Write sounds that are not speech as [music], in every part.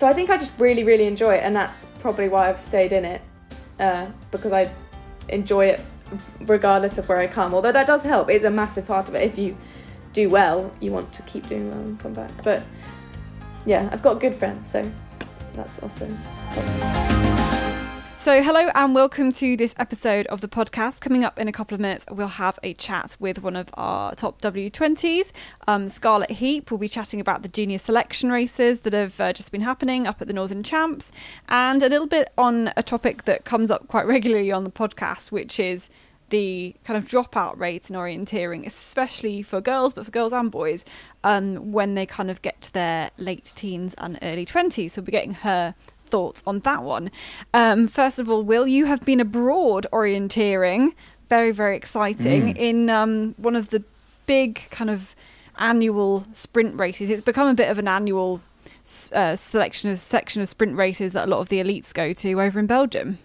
so I think I just really, really enjoy it, and that's probably why I've stayed in it uh, because I enjoy it regardless of where I come. Although that does help; it's a massive part of it. If you do well, you want to keep doing well and come back. But yeah, I've got good friends, so that's also. So, hello and welcome to this episode of the podcast. Coming up in a couple of minutes, we'll have a chat with one of our top W20s. Um, Scarlet Heap will be chatting about the junior selection races that have uh, just been happening up at the Northern Champs and a little bit on a topic that comes up quite [laughs] regularly on the podcast, which is the kind of dropout rate in orienteering, especially for girls, but for girls and boys, um, when they kind of get to their late teens and early 20s. So we'll be getting her thoughts on that one. Um, first of all, Will, you have been abroad orienteering, very, very exciting, mm. in um, one of the big kind of annual sprint races. It's become a bit of an annual uh, selection of section of sprint races that a lot of the elites go to over in Belgium.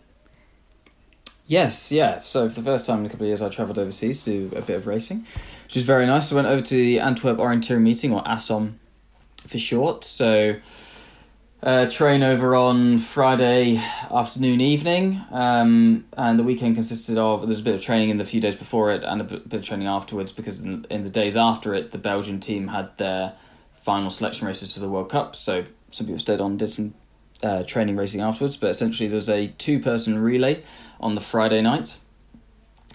Yes, yeah. So for the first time in a couple of years, I travelled overseas to do a bit of racing, which was very nice. I went over to the Antwerp Orienteering Meeting, or ASOM for short. So uh, train over on Friday afternoon, evening, um, and the weekend consisted of there's a bit of training in the few days before it and a bit, of training afterwards because in, in, the days after it, the Belgian team had their final selection races for the World Cup. So some people stayed on, did some uh, training racing afterwards, but essentially there was a two person relay on the Friday night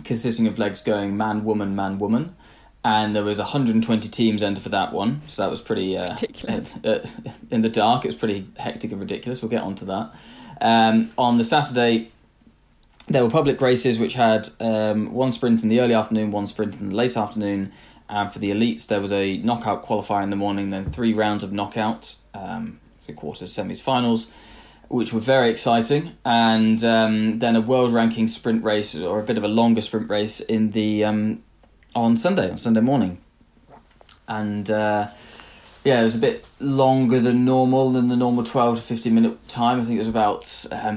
consisting of legs going man, woman, man, woman and there was 120 teams enter for that one, so that was pretty uh, ridiculous. [laughs] Uh, in the dark, it was pretty hectic and ridiculous. We'll get onto that. Um, on the Saturday, there were public races which had um, one sprint in the early afternoon, one sprint in the late afternoon. And for the elites, there was a knockout qualifier in the morning, then three rounds of knockouts, um, so quarters, semis, finals, which were very exciting. And um, then a world ranking sprint race, or a bit of a longer sprint race in the um, on Sunday, on Sunday morning. And uh, yeah, it was a bit longer than normal, than the normal 12 to 15 minute time. I think it was about um,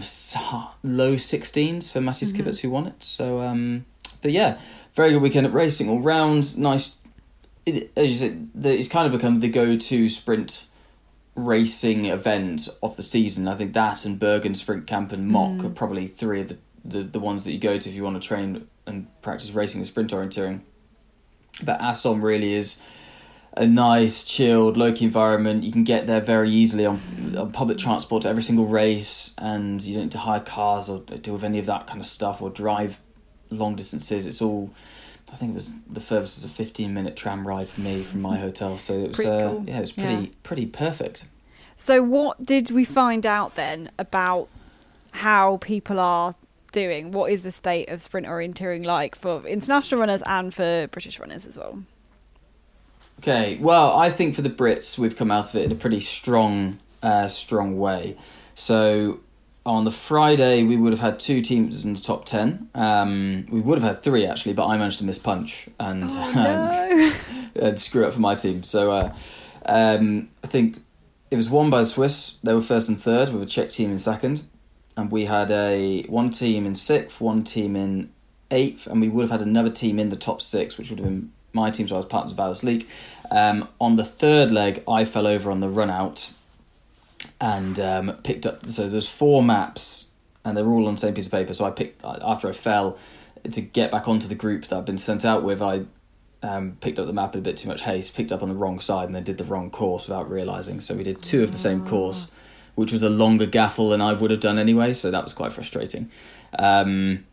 low 16s for Matthias mm-hmm. Who won it. So, um, but yeah, very good weekend at racing all round. Nice. It, as you said, it's kind of become the go to sprint racing event of the season. I think that and Bergen Sprint Camp and Mock mm. are probably three of the, the, the ones that you go to if you want to train and practice racing and sprint orienteering. But ASOM really is a nice, chilled, low key environment. You can get there very easily on, on public transport to every single race, and you don't need to hire cars or deal with any of that kind of stuff or drive long distances. It's all. I think it was the furthest was a fifteen minute tram ride for me from my hotel, so it was uh, cool. yeah, it was pretty yeah. pretty perfect. So, what did we find out then about how people are doing? What is the state of sprint orienteering like for international runners and for British runners as well? Okay, well, I think for the Brits, we've come out of it in a pretty strong, uh, strong way. So on the Friday, we would have had two teams in the top 10. Um, we would have had three, actually, but I managed to miss punch and, oh, [laughs] no. and screw up for my team. So uh, um, I think it was won by the Swiss. They were first and third, with a Czech team in second and we had a one team in sixth, one team in eighth, and we would have had another team in the top six, which would have been my team. So I was part of the Vallis League. Um, on the third leg, I fell over on the run out and um, picked up. So there's four maps, and they're all on the same piece of paper. So I picked after I fell to get back onto the group that I've been sent out with. I um, picked up the map in a bit too much haste, picked up on the wrong side, and then did the wrong course without realizing. So we did two of the same course which was a longer gaffle than I would have done anyway. So that was quite frustrating. Um,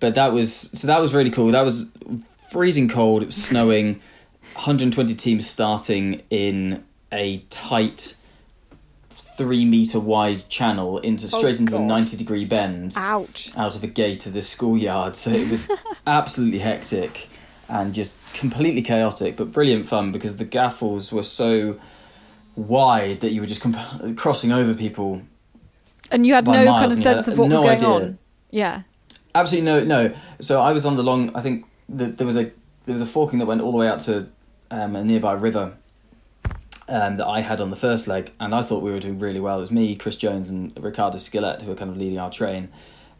but that was so that was really cool. That was freezing cold. It was snowing. 120 teams starting in a tight three meter wide channel into oh, straight oh, into a 90 degree bend ouch out of a gate of this schoolyard so it was [laughs] absolutely hectic and just completely chaotic but brilliant fun because the gaffles were so wide that you were just comp- crossing over people. And you had no kind of sense of what no was going idea. on. Yeah. Absolutely no, no. So I was on the long. I think the, there was a there was a forking that went all the way out to um, a nearby river um, that I had on the first leg, and I thought we were doing really well. It was me, Chris Jones, and Ricardo Skillet who were kind of leading our train.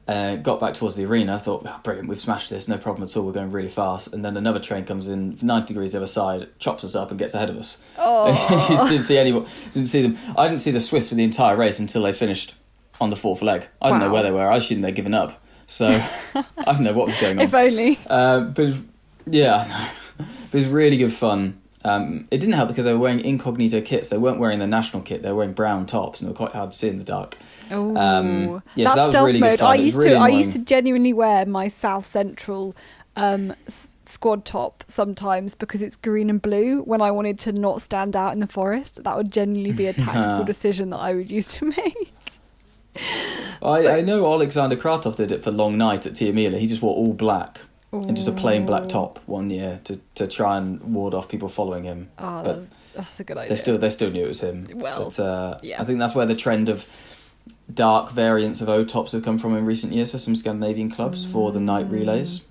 Uh, got back towards the arena. Thought, oh, brilliant, we've smashed this, no problem at all. We're going really fast. And then another train comes in, ninety degrees the other side, chops us up, and gets ahead of us. Oh, [laughs] you didn't see any. Didn't see them. I didn't see the Swiss for the entire race until they finished on the fourth leg. I don't know where they were. I assumed they'd given up. So [laughs] [laughs] I don't know what was going on. if only. Uh, but was, yeah, it was really good fun. Um, it didn't help because they were wearing incognito kits. They weren't wearing the national kit. They were wearing brown tops, and they were quite hard to see in the dark. Oh, Um, yeah, so that's that was stealth really mode. I used really to, I used to genuinely wear my South Central um, s- squad top sometimes because it's green and blue. When I wanted to not stand out in the forest, that would genuinely be a [laughs] tactical decision that I would use to [laughs] make. I, I know Alexander Kratov did it for Long Night at Tiomila. He just wore all black and just a plain black top one year to, to try and ward off people following him. Oh, But that's, that's a good idea. They still they still knew it was him. Well, but, uh, yeah. I think that's where the trend of dark variants of O tops have come from in recent years for some Scandinavian clubs for the night relays.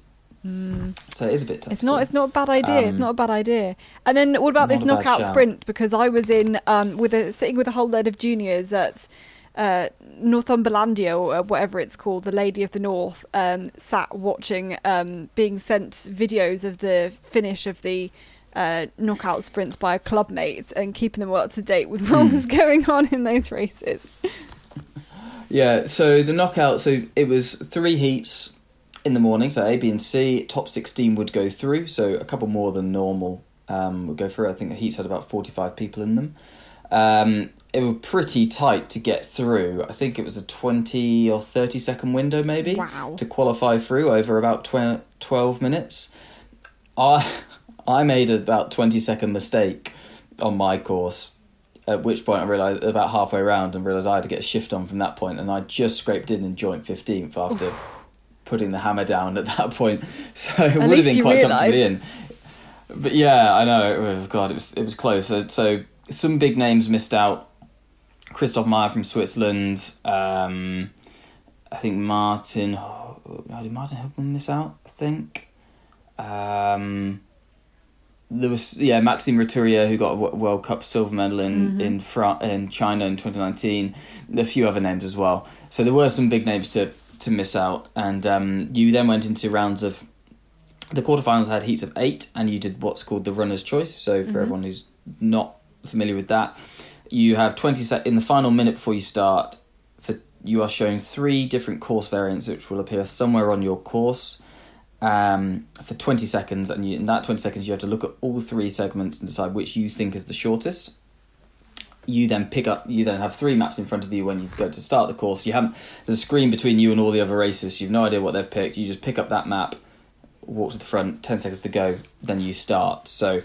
So it is a bit tough. Mm. It's not. It's not a bad idea. it's Um, not a bad idea. And then what about this a knockout sprint? Because I was in um, with a sitting with a whole load of juniors at uh, Northumberlandia or whatever it's called, the Lady of the North. Um, sat watching, um, being sent videos of the finish of the. Uh, knockout sprints by club mates and keeping them up to date with what Hmm. was [laughs] going on in those races. [laughs] Yeah, so the knockout, so it was three heats in the morning, so A, B, and C. Top 16 would go through, so a couple more than normal um, would go through. I think the heats had about 45 people in them. Um, it was pretty tight to get through. I think it was a 20 or 30 second window, maybe, Wow. to qualify through over about tw- 12 minutes. I, [laughs] I made about 20 second mistake on my course at which point I realised about halfway around and realised I had to get a shift on from that point, and I just scraped in in joint fifteenth after putting the hammer down at that point. [laughs] So it At would have been quite comfortably in. But yeah, I know. Oh, God, it was it was close. So, so some big names missed out. Christoph Meyer from Switzerland. Um, I think Martin. How did Martin help Hubmann miss out? I think. Um, there was yeah Maxime Rauturier who got a World Cup silver medal in in Fran- in China in 2019. A few other names as well. So there were some big names to to miss out, and um, you then went into rounds of the quarterfinals had heats of eight, and you did what's called the runner's choice. So for everyone who's not familiar with that, you have 20 sec in the final minute before you start. For you are showing three different course variants, which will appear somewhere on your course um, for 20 seconds, and you, in that 20 seconds, you have to look at all three segments and decide which you think is the shortest. You then pick up. You then have three maps in front of you when you go to start the course. You haven't. There's a screen between you and all the other racers. You've no idea what they've picked. You just pick up that map, walk to the front. Ten seconds to go. Then you start. So,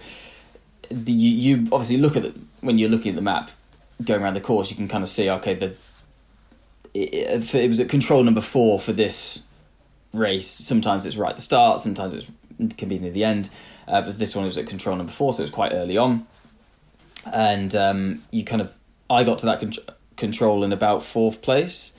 the, you, you obviously look at it when you're looking at the map, going around the course. You can kind of see okay the. It, it was at control number four for this race. Sometimes it's right at the start, sometimes it's, it can be near the end. Uh, but this one was at control number four, so it was quite early on. And um, you kind of, I got to that con- control in about fourth place,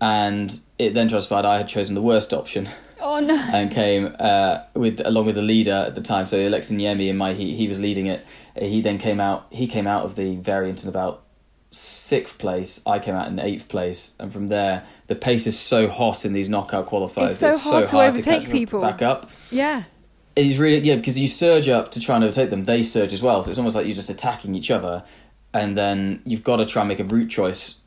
and it then transpired I had chosen the worst option Oh no! [laughs] and came uh, with along with the leader at the time. So Aleksi Niemi in my heat, he was leading it. He then came out. He came out of the variant in about sixth place. I came out in eighth place, and from there, the pace is so hot in these knockout qualifiers. It's so hard to overtake catch people. Back up. Yeah. It's really yeah because you surge up to try and overtake them. They surge as well, so it's almost like you're just attacking each other, and then you've got to try and make a route choice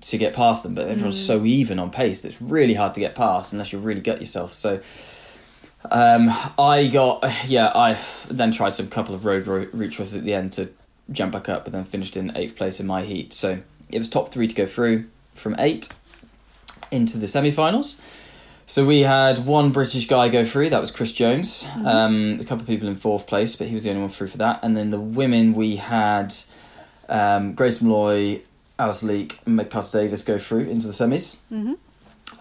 to get past them. But everyone's Mm. so even on pace that it's really hard to get past unless you really gut yourself. So. Um, I got [sighs] yeah. I then tried some couple of road route choices at the end to jump back up, but then finished in eighth place in my heat. So it was top three to go through from eight into the semi-finals. So we had one British guy go through. That was Chris Jones. Um, a couple of people in fourth place, but he was the only one through for that. And then the women we had um, Grace Molloy, Alice Leake, and Carter Davies go through into the semis. Mhm.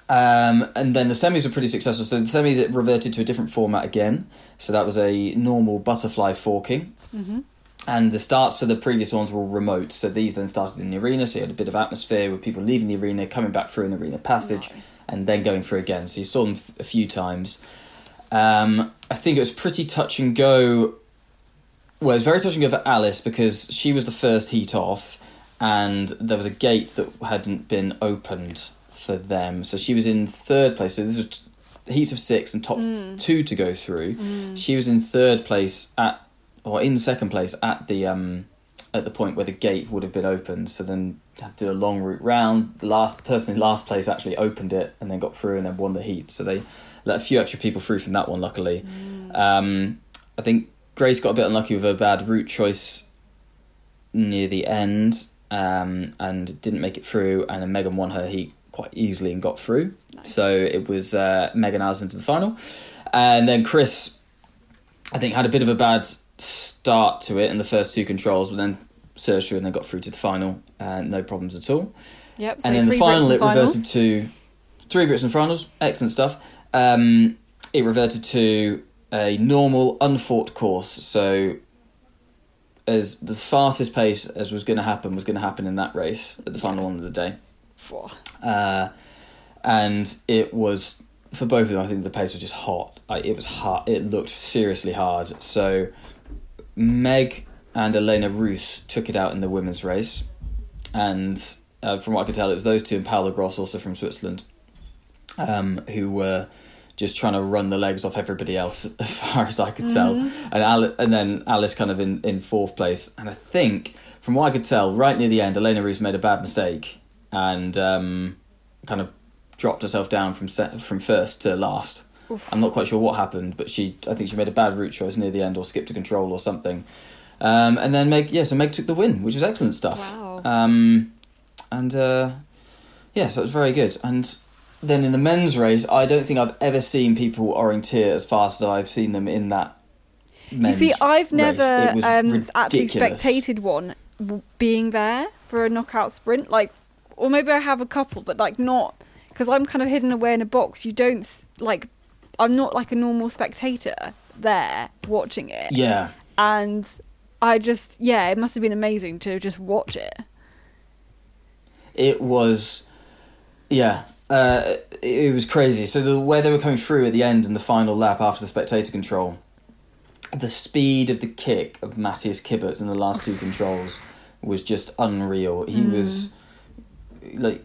Um, and then the semis were pretty successful. So the semis it reverted to a different format again. So that was a normal butterfly forking. And the starts for the previous ones were all remote. So these then started in the arena. So you had a bit of atmosphere with people leaving the arena, coming back through an arena passage, Nice. and then going through again. So you saw them th- a few times. Um, I think it was pretty touch and go. Well, it was very touch and go for Alice because she was the first heat off, and there was a gate that hadn't been opened for them. So she was in third place. So this was t- heats of six and top two to go through. She was in third place at, or in second place at the um, at the point where the gate would have been opened. So then had to do a long route round. The last person in last place actually opened it and then got through and then won the heat. So they let a few extra people through from that one. Luckily, um, I think Grace got a bit unlucky with her bad route choice near the end um, and didn't make it through. And then Megan won her heat quite easily and got through. So it was uh, Megan Allison to the final, and then Chris, I think, had a bit of a bad start to it in the first two controls, but then surged through and then got through to the final, and no problems at all. Yep. So and in the final, it finals. reverted to three Brits and finals. Excellent stuff. Um, it reverted to a normal, unfought course. So, as the fastest pace as was going to happen was going to happen in that race at the final one of the day. Phew. Uh, and it was for both of them. I think the pace was just hot. Like, it was hard. It looked seriously hard. So Meg and Elena Roos took it out in the women's race, and uh, from what I could tell, it was those two and Paula Gross, also from Switzerland, um, who were just trying to run the legs off everybody else, [laughs] as far as I could tell. And Ali- and then Alice kind of in, in fourth place. And I think, from what I could tell, right near the end, Elena Roos made a bad mistake and um, kind of dropped herself down from se- from first to last. I'm not quite sure what happened, but she I think she made a bad route choice near the end or skipped a control or something. Um, and then Meg, yeah, so Meg took the win, which was excellent stuff. Wow. Um, and uh, yeah, so it was very good. And then in the men's race, I don't think I've ever seen people orienteer as fast as I've seen them in that. You see, I've race. never um, actually spectated one being there for a knockout sprint. Like, or maybe I have a couple, but like not because I'm kind of hidden away in a box. You don't like. I'm not like a normal spectator there watching it, Yeah, and I just yeah, it must have been amazing to just watch it. it was yeah uh, it, it was crazy. So the way they were coming through at the end and the final lap after the spectator control the speed of the kick of Matthias Kyburz in the last two controls was just unreal. He was like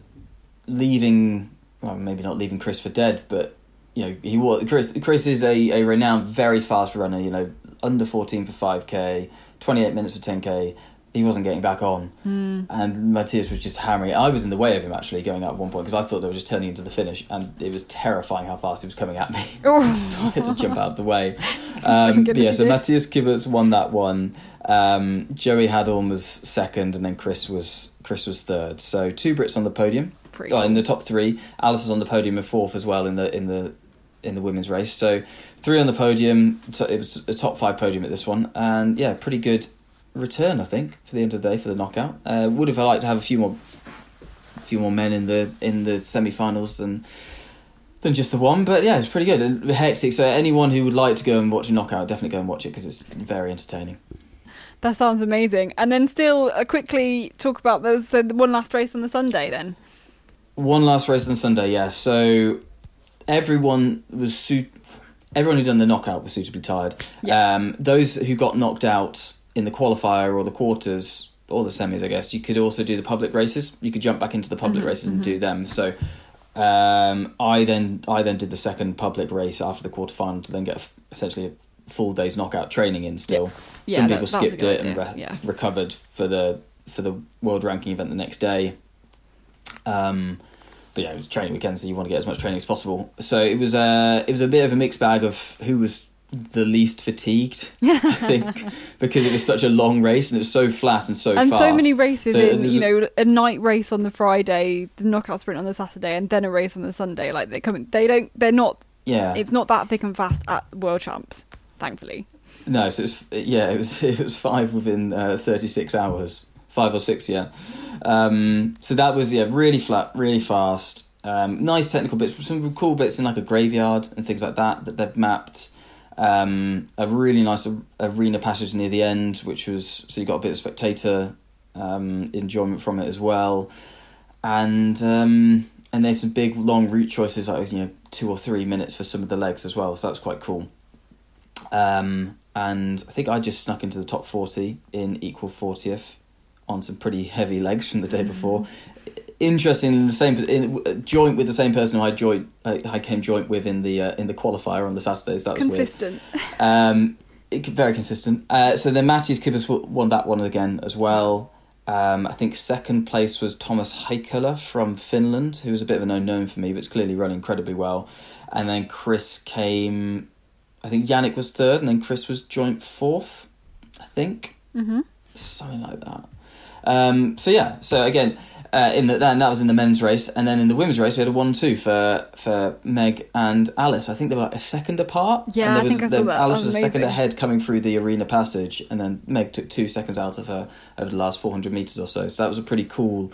leaving well maybe not leaving Chris for dead but you know he was Chris Chris is a, a renowned very fast runner you know under 14 for 5k 28 minutes for 10k he wasn't getting back on and Matthias was just hammering. I was in the way of him actually going up at one point because I thought they were just turning into the finish and it was terrifying how fast he was coming at me [laughs] Oh, [laughs] so I had to jump out of the way. [laughs] Um, but yeah, so. Matthias Kyburz won that one. Um, Joey Hadorn was second, and then Chris was Chris was third. So two Brits on the podium. Pretty Oh, in the top three. Alice was on the podium in fourth as well in the in the in the women's race. So three on the podium. So it was a top five podium at this one, and yeah, pretty good return I think for the end of the day for the knockout. Uh, would have liked to have a few more, a few more men in the in the semi-finals than than just the one. But yeah, it's pretty good and hectic. So anyone who would like to go and watch a knockout, definitely go and watch it because it's very entertaining. that sounds amazing. And then still uh, quickly talk about those. So the one last race on the Sunday then. One last race on Sunday, yeah. So everyone was su- everyone who done the knockout was suitably tired. Yeah. Um, those who got knocked out in the qualifier or the quarters or the semis, I guess, you could also do the public races. You could jump back into the public Mm-hmm, races and do them. So um, I then I then did the second public race after the quarterfinal to then get a essentially a full day's knockout training in. Still, Yeah, some that- people that's a skipped it and re- yeah. recovered for the for the world ranking event the next day. Um, but yeah, it was training weekend, so you want to get as much training as possible. So it was uh, it was a bit of a mixed bag of who was the least fatigued, [laughs] I think, because it was such a long race and it was so flat and so and fast. so many races So in you know a night race on the friday the knockout sprint on the saturday and then a race on the sunday like they come they don't they're not Yeah, it's not that thick and fast at world champs thankfully no, so it's yeah, it was [laughs] it was five within uh, thirty six hours, five or six, yeah. Um, so that was yeah, really flat, really fast. Um, nice technical bits, some cool bits in like a graveyard and things like that that they've mapped. Um, a really nice arena passage near the end, which was so you got a bit of spectator um, enjoyment from it as well, and um, and there's some big long route choices like you know two or three minutes for some of the legs as well, so that's quite cool. Um, and I think I just snuck into the top 40 in equal 40th on some pretty heavy legs from the day before. interesting in the same in, joint with the same person who I joint uh, I came joint with in the uh, in the qualifier on the Saturdays. That was Consistent. weird. [laughs] Um, it, very consistent. Uh, so then Matthias Kyburz won that one again as well. Um, I think second place was Thomas Heikkila from Finland, who was a bit of an unknown for me, but it's clearly run incredibly well. And then Chris came, I think Yannick was third, and then Chris was joint fourth, I think. Mm-hmm. Something like that. Um, so yeah, so again, uh, in the, and that was in the men's race, and then in the women's race we had a one-two for for Meg and Alice. I think they were a second apart. Yeah, and there I think I saw the- that. Alice was was a second ahead coming through the arena passage, and then Meg took two seconds out of her over the last four hundred meters or so. So that was a pretty cool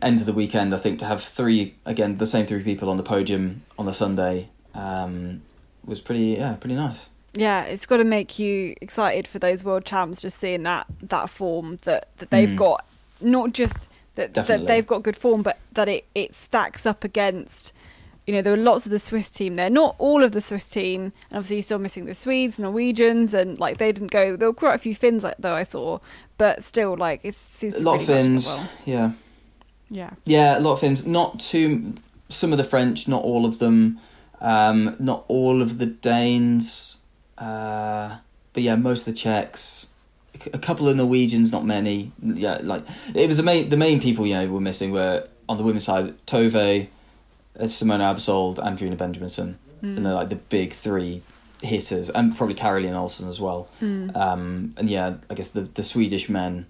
end of the weekend. I think to have three again the same three people on the podium on the Sunday um, was pretty yeah pretty nice. Yeah, it's got to make you excited for those world champs. Just seeing that that form that that they've Mm. got, not just that, that they've got good form, but that it it stacks up against. You know, there were lots of the Swiss team there. Not all of the Swiss team, and obviously you're still missing the Swedes, Norwegians, and like they didn't go. There were quite a few Finns, like, though I saw, but still, like it seems A lot really of Finns, well. yeah. Yeah, Yeah, a lot of Finns. Not too. Some of the French, not all of them. Um, not all of the Danes. Uh, but yeah, most of the Czechs. A couple of Norwegians, not many. Yeah, like it was the main the main people you know were missing were on the women's side Tove, uh, Simona Aebersold, and Drina Benjaminson, Hmm. and they're like the big three hitters, and probably Karolin Ohlsson as well. Hmm. Um, and yeah, I guess the the Swedish men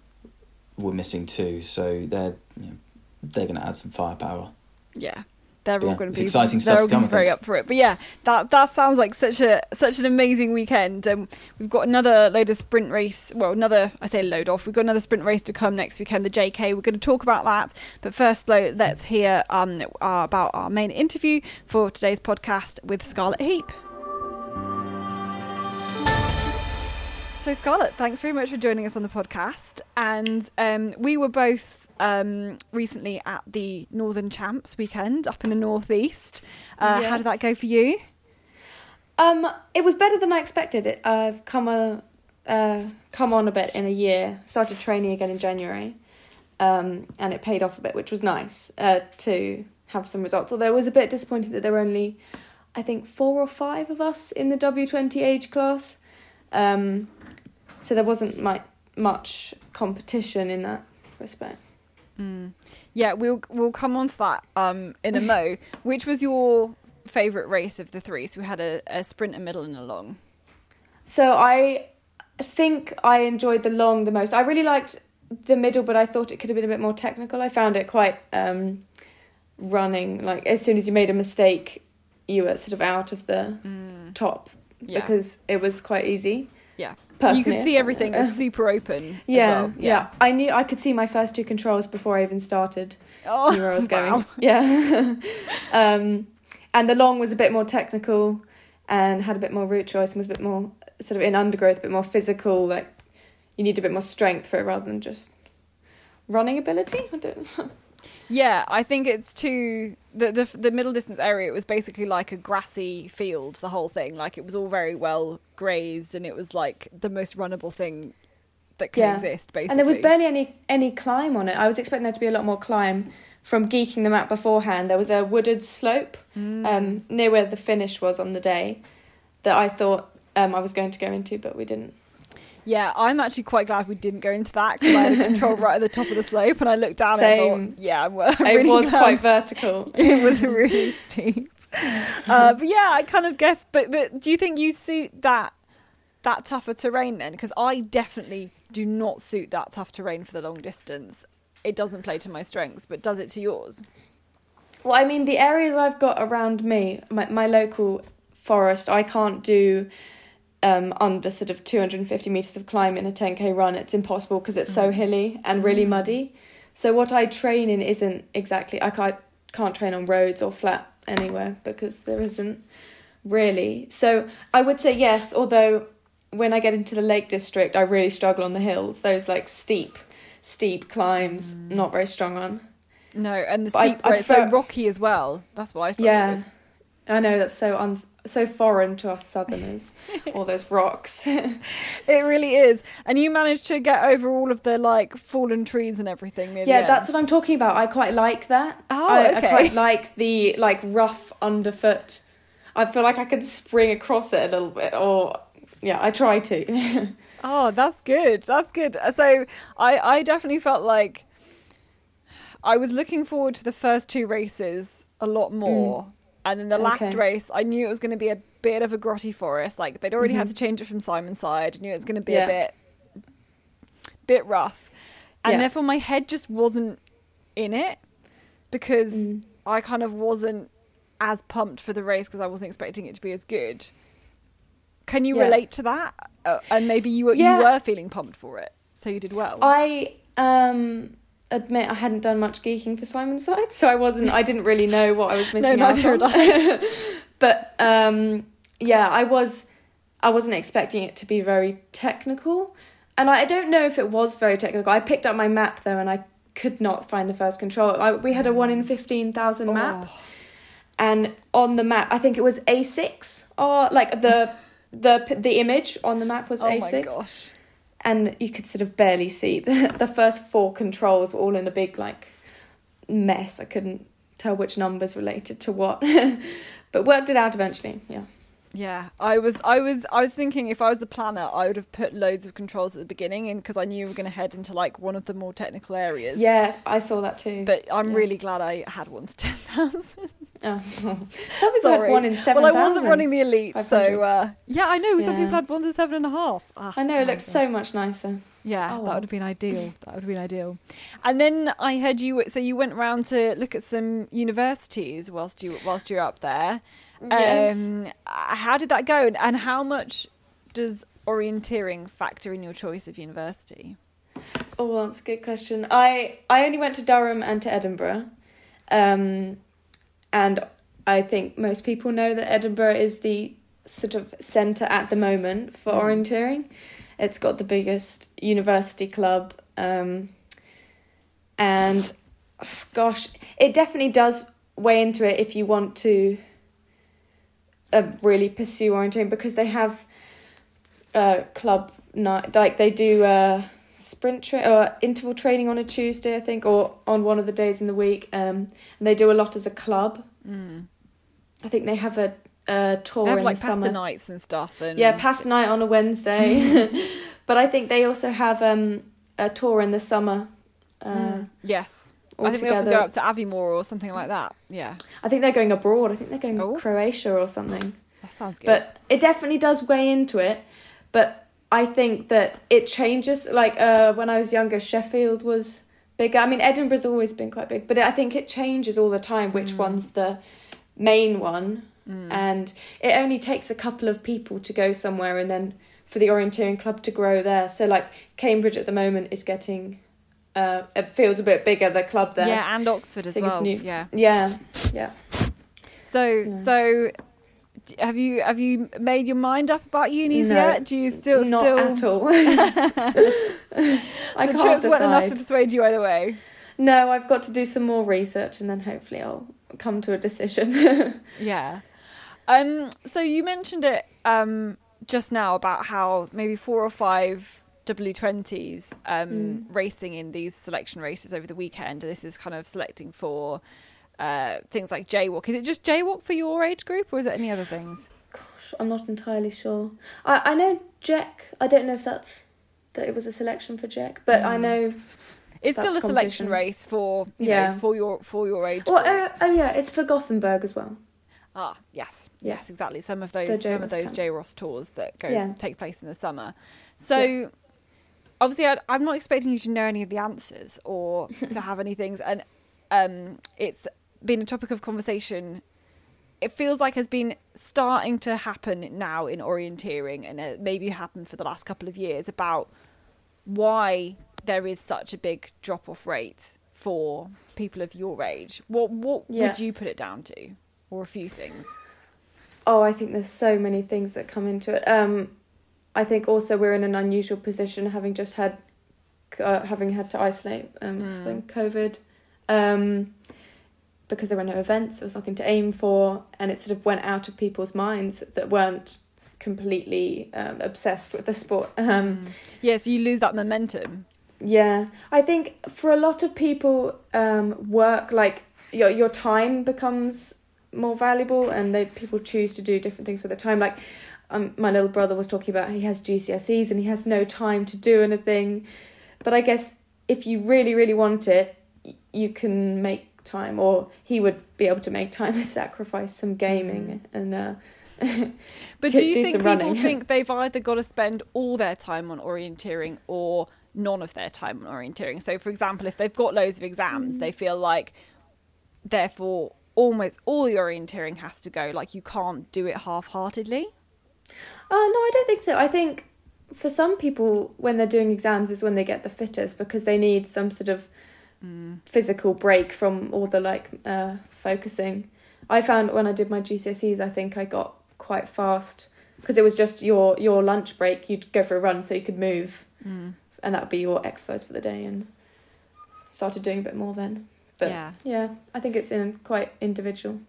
were missing too, so they're you know, they're going to add some firepower. yeah. They're Yeah, all going to be exciting stuff. They're all going to be very up for it. But yeah, that that sounds like such a such an amazing weekend. Um, we've got another load of sprint race. Well, another I say load off. We've got another sprint race to come next weekend, the JK. We're going to talk about that. But first, let's hear um uh, about our main interview for today's podcast with Scarlet Heap. So, Scarlet, thanks very much for joining us on the podcast. And um, we were both um, recently at the Northern Champs weekend up in the Northeast. Uh, How did that go for you? Um, it was better than I expected. It, I've come a uh, come on a bit in a year. Started training again in January, um, and it paid off a bit, which was nice uh, to have some results. Although I was a bit disappointed that there were only, I think, four or five of us in the W twenty age class, um, so there wasn't my, much competition in that respect. Yeah, we'll we'll come on to that um, in a mo. [laughs] Which was your favourite race of the three? So we had a, a sprint, a middle, and a long. So I think I enjoyed the long the most. I really liked the middle, but I thought it could have been a bit more technical. I found it quite um, running. Like as soon as you made a mistake, you were sort of out of the top Yeah. because it was quite easy. Yeah, You could see everything it. was super open. Yeah, as well. yeah, I knew I could see my first two controls before I even started. Oh, knew where I was [laughs] going. wow. Yeah. [laughs] um, and the long was a bit more technical and had a bit more route choice and was a bit more sort of in undergrowth, a bit more physical. Like you need a bit more strength for it rather than just running ability. I don't. [laughs] Yeah, I think it's too the, the the middle distance area. It was basically like a grassy field. The whole thing, like it was all very well grazed, and it was like the most runnable thing that could Yeah. exist. Basically, and there was barely any any climb on it. I was expecting there to be a lot more climb. From geeking the map beforehand, there was a wooded slope um, near where the finish was on the day that I thought um, I was going to go into, but we didn't. Yeah, I'm actually quite glad we didn't go into that because I had a control right at the top of the slope, and I looked down Same. and thought, yeah, I'm, I'm It really was glad. quite vertical. [laughs] it was really steep. Uh, but yeah, I kind of guess. But but do you think you suit that that tougher terrain then? Because I definitely do not suit that tough terrain for the long distance. It doesn't play to my strengths, but does it to yours? Well, I mean, the areas I've got around me, my, my local forest, I can't do um, under sort of 250 metres of climb in a 10k run. It's impossible because it's so mm. hilly and really mm. muddy. So, what I train in isn't exactly, I can't, can't train on roads or flat anywhere because there isn't really. So, I would say yes, although when I get into the Lake District, I really struggle on the hills. Those like steep, steep climbs, mm. not very strong on. No, and the But steep I it's so rocky as well. That's why I struggle Yeah. with. I know that's so un- so foreign to us Southerners, [laughs] all those rocks. It really is. And you managed to get over all of the like fallen trees and everything. yeah, that's what I'm talking about. I quite like that. Oh, I, okay. I quite like the like rough underfoot. I feel like I can spring across it a little bit, or yeah, I try to. [laughs] Oh, that's good. That's good. Uh, so I, I definitely felt like I was looking forward to the first two races a lot mm. more. And then the last Okay. race, I knew it was going to be a bit of a grotty forest. Like they'd already had to change it from Simonside. I knew it was going to be Yeah. a bit, bit rough, and Yeah. therefore my head just wasn't in it because Mm. I kind of wasn't as pumped for the race because I wasn't expecting it to be as good. Can you Yeah. relate to that? Uh, and maybe you were you were feeling pumped for it, so you did well. I um admit I hadn't done much geeking for Simonside, so I wasn't. I didn't really know what I was [laughs] missing out neither on. [laughs] but um, yeah, I was. I wasn't expecting it to be very technical, and I, I don't know if it was very technical. I picked up my map though, and I could not find the first control. I, we had a one in fifteen thousand map, Oh. and on the map, I think it was A six, or like the [laughs] the the image on the map was Oh A my six gosh. And you could sort of barely see [laughs] the the first four controls were all in a big like mess. I couldn't tell which numbers related to what, [laughs] but worked it out eventually. Yeah, Yeah, I was, I was, I was thinking if I was the planner, I would have put loads of controls at the beginning, and because I knew we were going to head into like one of the more technical areas. yeah, I saw that too. But I'm Yeah. really glad I had one to [laughs] ten thousand. oh. [laughs] some people Sorry. had one in seven Well, I wasn't running the elite, so uh, yeah, I know some Yeah. people had ones at seven and a half. Ah, I know it looks God. so much nicer. Yeah, Oh, that would have been ideal. That would have been ideal. And then I heard you. So you went round to look at some universities whilst you whilst you're up there. Yes. Um, how did that go? And, how much does orienteering factor in your choice of university? Oh, well, that's a good question. I I only went to Durham and to Edinburgh, um, and I think most people know that Edinburgh is the sort of centre at the moment for Mm. orienteering. It's got the biggest university club, um, and gosh, it definitely does weigh into it if you want to uh, really pursue orienteering because they have uh, club night, like they do. Uh, sprint tra- or interval training on a Tuesday, I think, or on one of the days in the week. Um, and they do a lot as a club. Mm. I think they have a, a tour They have in like the pasta summer. nights and stuff. And Yeah, past night on a Wednesday. [laughs] [laughs] but I think they also have um, a tour in the summer. Uh, Mm. Yes, I think they often together. go up to Aviemore or something like that. Yeah, I think they're going abroad. I think they're going Oh. Croatia or something. that sounds good. But it definitely does weigh into it. But I think that it changes. Like uh, when I was younger, Sheffield was bigger. I mean, Edinburgh's always been quite big, but I think it changes all the time which Mm. one's the main one. Mm. And it only takes a couple of people to go somewhere and then for the orienteering club to grow there. So, like, Cambridge at the moment is getting. Uh, it feels a bit bigger, the club there. yeah, and Oxford as well. new. Yeah. Yeah, yeah. So Yeah. so have you have you made your mind up about unis No, yet? Do you still Not still at all. [laughs] [laughs] I the trips weren't enough to persuade you either way? No, I've got to do some more research and then hopefully I'll come to a decision. [laughs] Yeah. Um. So you mentioned it um just now about how maybe four or five W20s um Mm. racing in these selection races over the weekend. This is kind of selecting for uh things like JWOC. Is it just JWOC for your age group, or is it any other things? Gosh, I'm not entirely sure. I, I know Jack. I don't know if that's that it was a selection for Jack, but I Mm. know. It's still a selection race for you Yeah. know for your for your age. Well, group. uh, oh yeah, it's for Gothenburg as well. Ah, yes, yes, exactly. Some of those, some of those. JROS tours that go Yeah. take place in the summer. So, Yeah. Obviously, I, I'm not expecting you to know any of the answers or to [laughs] have any things, and um, it's been a topic of conversation. It feels like has been starting to happen now in orienteering, and it maybe happened for the last couple of years about why there is such a big drop off rate for people of your age. What what Yeah. would you put it down to, or a few things? Oh, I think there's so many things that come into it. Um, I think also we're in an unusual position, having just had, uh, having had to isolate um, Mm. COVID. Um, because there were no events, there was nothing to aim for, and it sort of went out of people's minds that weren't completely um, obsessed with the sport. [laughs] Um, Yeah, so you lose that momentum. yeah, I think for a lot of people, um, work like your your time becomes more valuable, and they people choose to do different things with their time. Like, um, my little brother was talking about he has GCSEs and he has no time to do anything. But I guess if you really really want it, you can make time, or he would be able to make time and [laughs] sacrifice some gaming and. Uh, [laughs] But [laughs] do you do think people running. think they've either got to spend all their time on orienteering or none of their time on orienteering? So, for example, if they've got loads of exams, they feel like, therefore, almost all the orienteering has to go. Like, you can't do it half Oh no, I don't think so. I think for some people, when they're doing exams, is when they get the fittest because they need some sort of mm. physical break from all the like uh, focusing. I found when I did my GCSEs, I think I got quite fast because it was just your your lunch break. You'd go for a run so you could move, mm. and that would be your exercise for the day. And started doing a bit more then. But Yeah. yeah, I think it's in quite individual.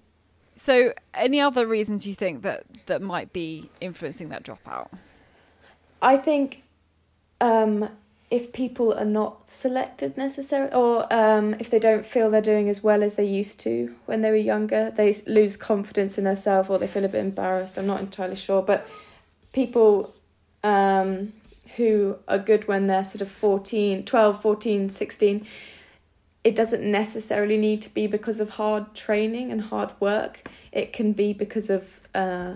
So, any other reasons you think that that might be influencing that dropout? I think um, if people are not selected necessarily, or um, if they don't feel they're doing as well as they used to when they were younger, they lose confidence in themselves or they feel a bit embarrassed. I'm not entirely sure, but people um, who are good when they're sort of 14, 12, 14, 16, it doesn't necessarily need to be because of hard training and hard work. It can be because of uh,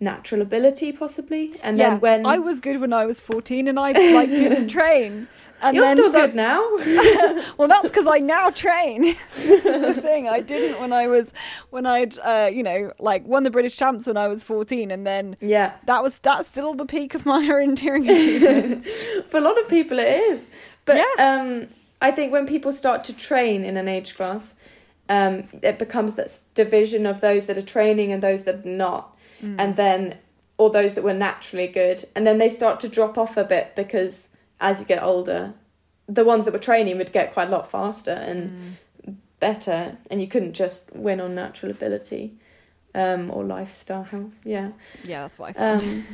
natural ability, possibly. And yeah, then when I was good when I was fourteen, and I like didn't [laughs] train. And you're still so- good now. [laughs] well, that's because I now train. [laughs] this is the thing. I didn't when I was when I'd uh, you know like won the British champs when I was fourteen, and then yeah, that was that's still the peak of my orienteering achievements. for a lot of people it is. But Yeah. um, I think when people start to train in an age class, um, it becomes this division of those that are training and those that are not, Mm. and then or those that were naturally good, and then they start to drop off a bit because as you get older, the ones that were training would get quite a lot faster and Mm. better, and you couldn't just win on natural ability um, or lifestyle. Yeah. yeah, that's what I found. Um,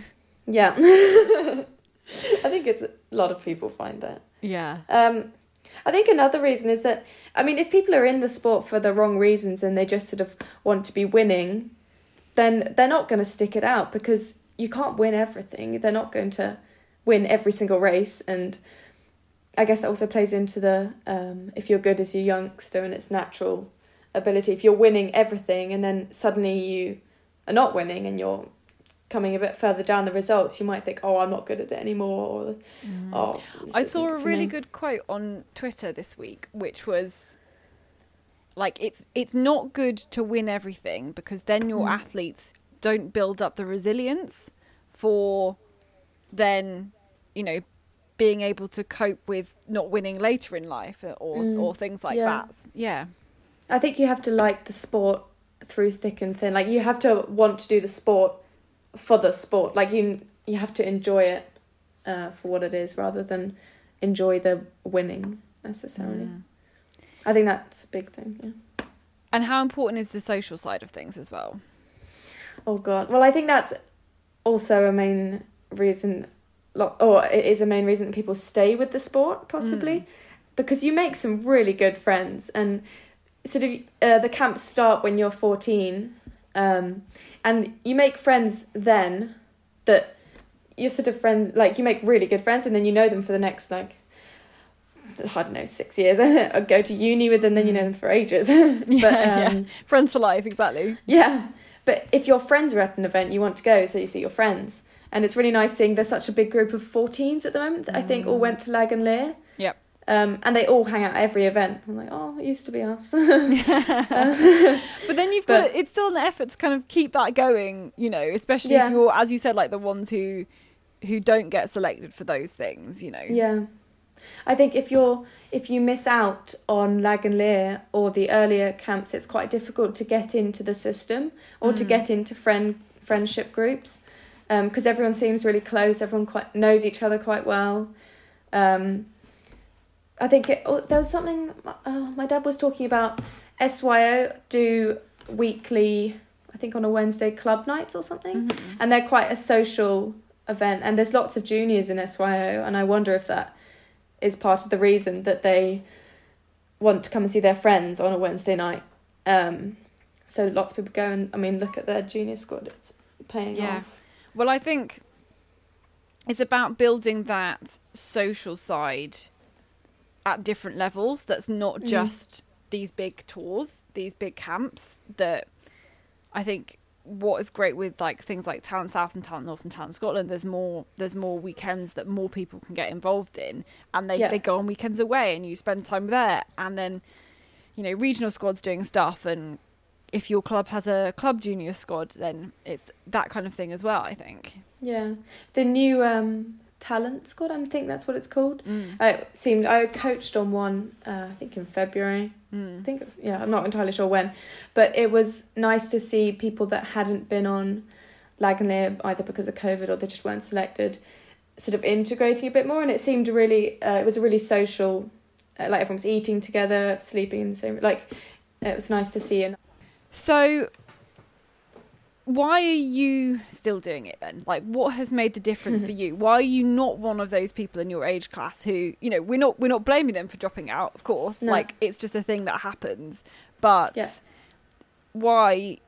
yeah. [laughs] I think it's a lot of people find it. yeah, Um, I think another reason is that I mean, if people are in the sport for the wrong reasons and they just sort of want to be winning, then they're not going to stick it out because you can't win everything. They're not going to win every single race, and I guess that also plays into the um, if you're good as a youngster and it's natural ability. If you're winning everything and then suddenly you are not winning and you're coming a bit further down the results, you might think, "Oh, I'm not good at it anymore," or "Oh." Mm. I saw a really me." good quote on Twitter this week, which was like it's it's not good to win everything because then your Mm. athletes don't build up the resilience for then you know being able to cope with not winning later in life or Mm. or things like Yeah. that. Yeah. I think you have to like the sport through thick and thin. Like you have to want to do the sport for the sport. Like you you have to enjoy it uh, for what it is rather than enjoy the winning necessarily. Mm. I think that's a big thing. Yeah. And how important is the social side of things as well? Oh god. Well, I think that's also a main reason, or it is a main reason that people stay with the sport possibly, Mm. because you make some really good friends and sort of uh, the camps start when you're 14 um, and you make friends then that you're sort of friend like you make really good friends and then you know them for the next like I don't know six years [laughs] or go to uni with them then you know them for ages [laughs] [laughs] but yeah, um, yeah. Friends for life, exactly. yeah, but if your friends are at an event, you want to go, so you see your friends. And it's really nice seeing there's such a big group of 14s at the moment that I think all went to Lagganlia. Um, and they all hang out at every event. I'm like, oh, it used to be us. [laughs] [laughs] But then you've got But- it's still an effort to kind of keep that going, you know, especially Yeah. if you're as you said like the ones who who don't get selected for those things, you know. yeah. I think if you're if you miss out on Lagganlia or the earlier camps, it's quite difficult to get into the system or to Mm. get into friend friendship groups because everyone seems really close. Everyone quite knows each other quite well. Um, I think it, oh, there was something uh, my dad was talking about SYO do weekly, I think on a Wednesday, club nights or something, Mhm. and they're quite a social event. And there's lots of juniors in SYO, and I wonder if that is part of the reason that they want to come and see their friends on a Wednesday night. Um, so lots of people go and I mean look at their junior squad. It's paying Yeah. off. Well, I think it's about building that social side at different levels. That's not Mm. just these big tours, these big camps. That I think what is great with like things like Talent South and Talent North and Talent Scotland. There's more. There's more weekends that more people can get involved in, and they Yeah. they go on weekends away, and you spend time there, and then you know regional squads doing stuff and. If your club has a club junior squad, then it's that kind of thing as well. I think. Yeah, the new um, talent squad. I think that's what it's called. Mm. Uh, It seemed I coached on one. Uh, I think in February. I Mm. think it was, yeah, I'm not entirely sure when, but it was nice to see people that hadn't been on Lagganlia either because of COVID or they just weren't selected, sort of integrating a bit more. And it seemed really, uh, it was a really social, uh, like everyone was eating together, sleeping in the same, like it was nice to see. And So, why are you still doing it then? Like, what has made the difference for [laughs] you? Why are you not one of those people in your age class who, you know, we're not we're not blaming them for dropping out, of course. No. Like, it's just a thing that happens. But Yeah. why,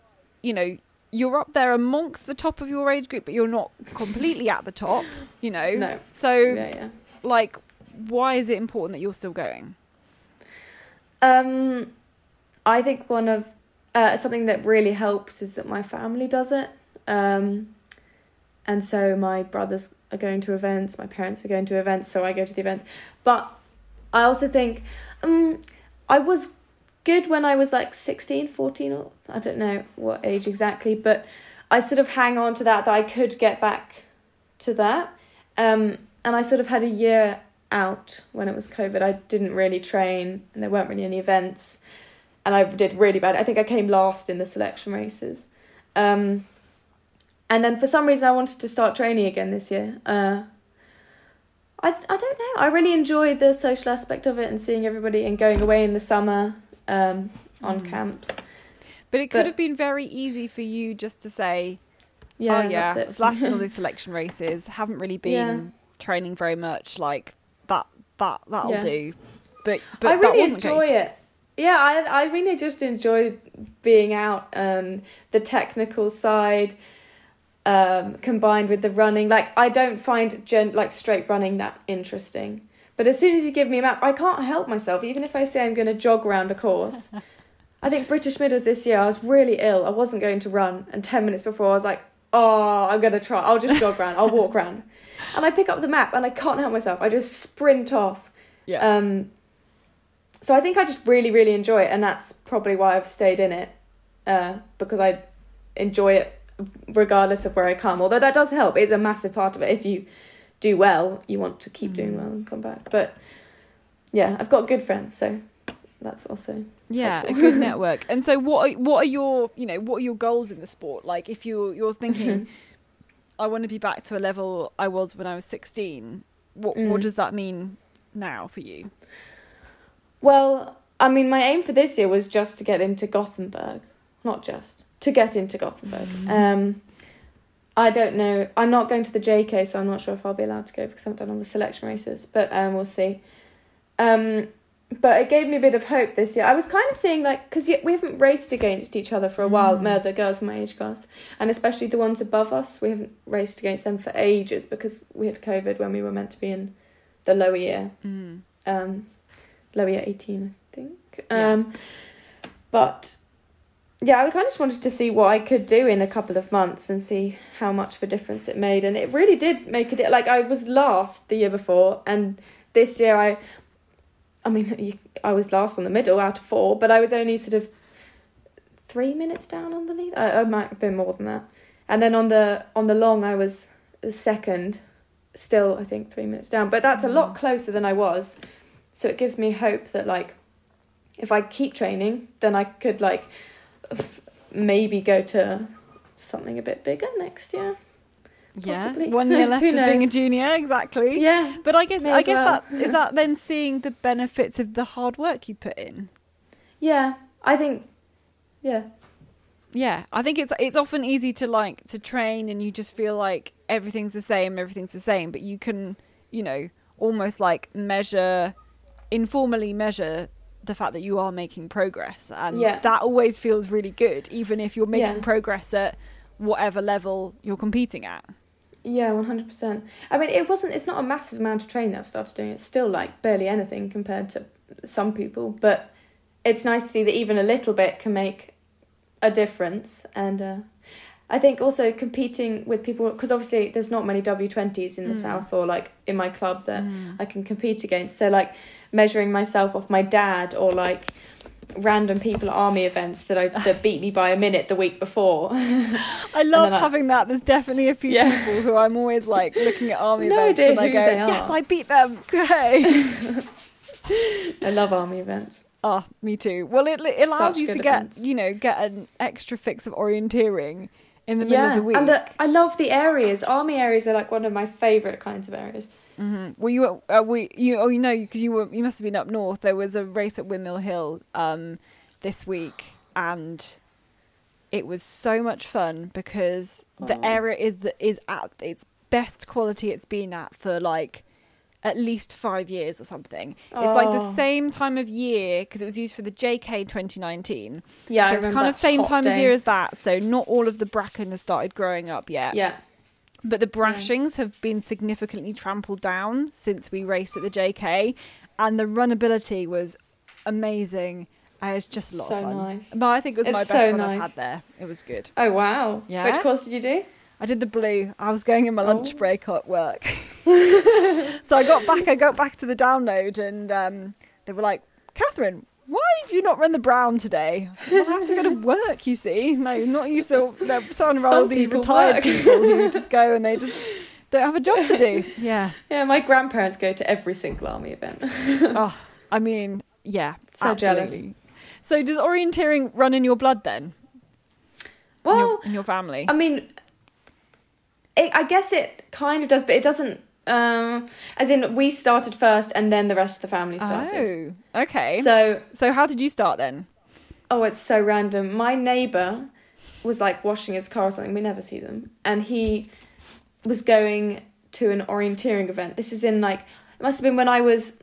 you know, you're up there amongst the top of your age group, but you're not completely at the top. You know. No. So, yeah, yeah. like, why is it important that you're still going? Um, I think one of uh, something that really helps is that my family does it. Um, and so my brothers are going to events, my parents are going to events, so I go to the events. But I also think um, I was good when I was like 16, 14, or I don't know what age exactly, but I sort of hang on to that, that I could get back to that. Um, and I sort of had a year out when it was COVID. I didn't really train and there weren't really any events. And I did really bad. I think I came last in the selection races. Um, and then for some reason, I wanted to start training again this year. Uh, I, I don't know. I really enjoyed the social aspect of it and seeing everybody and going away in the summer um, on Mm. camps. But it could But- have been very easy for you just to say, Yeah, oh yeah, that's it. last in all [laughs] these selection races. Haven't really been Yeah. training very much. Like that, that that'll Yeah. do. But but I that really enjoy it. Yeah, I I really just enjoy being out and the technical side um, combined with the running. Like I don't find gen- like straight running that interesting. But as soon as you give me a map, I can't help myself. Even if I say I'm going to jog around a course, [laughs] I think British Middles this year I was really ill. I wasn't going to run, and ten minutes before I was like, "Oh, I'm going to try. I'll just jog around. I'll walk around." [laughs] And I pick up the map, and I can't help myself. I just sprint off. Yeah. Um, so I think I just really, really enjoy it, and that's probably why I've stayed in it, uh, because I enjoy it regardless of where I come. Although that does help; it's a massive part of it. If you do well, you want to keep doing Mm. well and come back. But yeah, I've got good friends, so that's also yeah, a good [laughs] network. And so, what are, what are your you know what are your goals in the sport? Like, if you you're thinking, [laughs] I want to be back to a level I was when I was sixteen. What what Mm. does that mean now for you? Well, I mean, my aim for this year was just to get into Gothenburg. Not just to get into Gothenburg. Um, I don't know. I'm not going to the JK, so I'm not sure if I'll be allowed to go because I haven't done all the selection races. But um, we'll see. Um, but it gave me a bit of hope this year. I was kind of seeing like because we haven't raced against each other for a while. Mm. The girls in my age class, and especially the ones above us, we haven't raced against them for ages because we had COVID when we were meant to be in the lower year Mm. um, lower year 18, I think. Yeah. Um, but yeah, I kind of just wanted to see what I could do in a couple of months and see how much of a difference it made. And it really did make a di- Like, I was last the year before, and this year I. I mean, [laughs] you, I was last on the middle out of four, but I was only sort of three minutes down on the lead. I, I might have been more than that. And then on the on the long, I was second, still I think three minutes down. But that's a lot Mm. closer than I was, so it gives me hope that like, if I keep training, then I could like, f- maybe go to something a bit bigger next year. Yeah, Possibly. one [laughs] year left of being a junior, exactly. Yeah, But I guess I guess well. that is that [laughs] then seeing the benefits of the hard work you put in. yeah. I think, yeah, Yeah, I think it's it's often easy to like to train and you just feel like everything's the same, everything's the same, but you can, you know, almost like measure informally measure the fact that you are making progress and Yeah. that always feels really good even if you're making Yeah. progress at whatever level you're competing at. yeah, one hundred percent. I mean, it wasn't. It's not a massive amount of training that I've started doing. It's still like barely anything compared to some people, but it's nice to see that even a little bit can make a difference. And uh, I think also competing with people because obviously there's not many W twenties in the Mm. south or like in my club that I can compete against. So like measuring myself off my dad or like random people at army events that I that [laughs] beat me by a minute the week before. [laughs] I love then I- having that. There's definitely a few Yeah. people who I'm always like [laughs] looking at army No events and I go, "Yes. I beat them." Okay. I love army events. Oh, me too. Well, it, it allows Such you to get, events. you know, get an extra fix of orienteering in the middle of the week. and the, I love the areas. Army areas are like one of my favourite kinds of areas. Hmm Well, you were, uh, we, you, oh, you know, because you were, you must have been up north. There was a race at Windmill Hill um, this week, and it was so much fun because the Oh. area is the, is at its best quality it's been at for like at least five years or something. It's like the Oh. same time of year because it was used for the JK 2019. Yeah, so it's kind of same time of year as that. So not all of the bracken has started growing up yet. Yeah, But the brashings have been significantly trampled down since we raced at the JK, and the runability was amazing. And it's just a lot So of fun. nice. But I think it was my best so one I've had there. It was good. Oh wow. Yeah? Which course did you do? I did the blue. I was going in my lunch Oh. break at work. [laughs] so I got back. I got back to the download, and um, they were like, "Katherine, why have you not run the brown today?" Well, I have to go to work. You see, no, not you. So they're by all these retired work. people who just go and they just don't have a job to do. [laughs] Yeah. Yeah, my grandparents go to every single army event. [laughs] oh, I mean, yeah. So jealous. So does orienteering run in your blood then? in, well, your, in your family? I mean, it, I guess it kind of does, but it doesn't. Um, as in, we started first, and then the rest of the family started. oh, okay. So, So, how did you start then? oh, it's so random. My neighbour was like washing his car or something. We never see them, and he was going to an orienteering event. This is in like it must have been when I was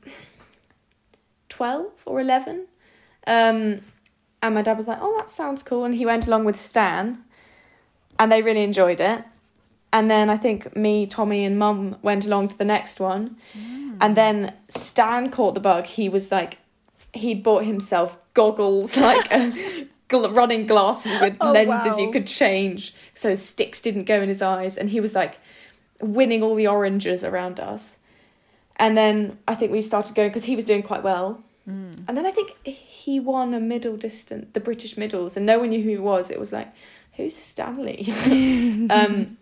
twelve or eleven. Um, and my dad was like, "Oh, that sounds cool," and he went along with Stan, and they really enjoyed it. And then I think me, Tommy, and Mum went along to the next one, and then Stan caught the bug. He was like, he'd bought himself goggles, [laughs] like uh, gl- running glasses with Oh, lenses wow. you could change, so sticks didn't go in his eyes, and he was like winning all the oranges around us. And then I think we started going because he was doing quite well. Mm. And then I think he won a middle distance, the British middles, and no one knew who he was. It was like, who's Stanley? [laughs] um,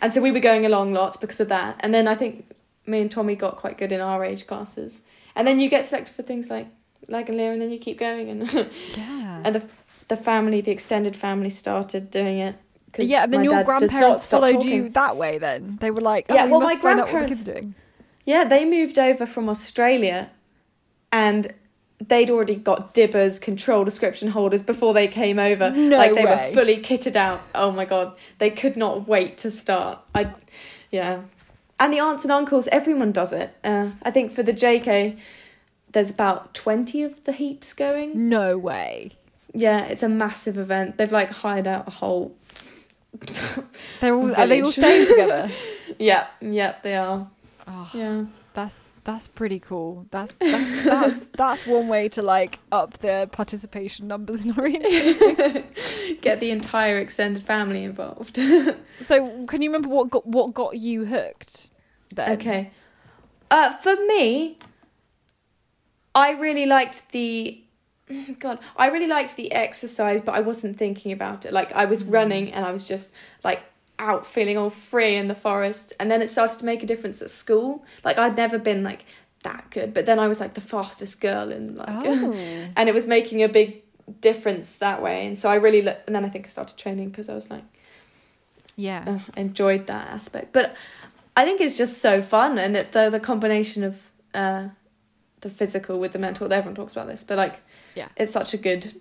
and so we were going along lots because of that. And then I think me and Tommy got quite good in our age classes. And then you get selected for things like like and Lear, and then you keep going. And [laughs] Yeah. and the the family, the extended family, started doing it. 'cause yeah, and then your grandparents followed you that way. Then they were like, "Oh, Yeah, well, must my find what the grandparents- kids are doing." Yeah, they moved over from Australia and they'd already got dibbers, control description holders before they came over. No like they way. were fully kitted out. Oh my god. They could not wait to start. I yeah. And the aunts and uncles, everyone does it. Uh, I think for the JK there's about 20 of the Heaps going. No way. Yeah, it's a massive event. They've like hired out a whole They're all are they all staying together? [laughs] Yeah, yeah, they are. Oh, Yeah. that's that's pretty cool. That's that's that's, [laughs] that's one way to like up the participation numbers [laughs] in orientation. [laughs] Get the entire extended family involved. so, can you remember what got what got you hooked? Then? Okay. Uh, for me, I really liked the. [sighs] God, I really liked the exercise, but I wasn't thinking about it. Like I was running and I was just like out feeling all free in the forest, and then it started to make a difference at school. Like I'd never been like that good, but then I was like the fastest girl in like, [laughs] Oh. and it was making a big difference that way. And so I really, lo- and then I think I started training because I was like. yeah. uh, enjoyed that aspect. But I think it's just so fun, and it, the the combination of uh, the physical with the mental. Everyone talks about this, but like, Yeah. it's such a good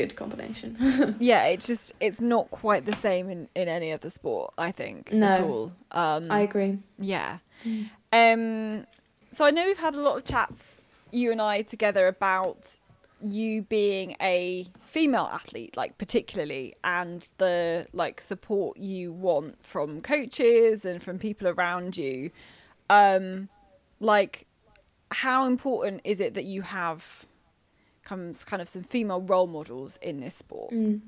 good combination. [laughs] yeah, it's just it's not quite the same in in any other sport. I think No. at all. Um, I agree. yeah. Um, so I know we've had a lot of chats, you and I together, about you being a female athlete, like particularly, and the like support you want from coaches and from people around you. Um, like, how important is it that you have comes kind of some female role models in this sport? Mm.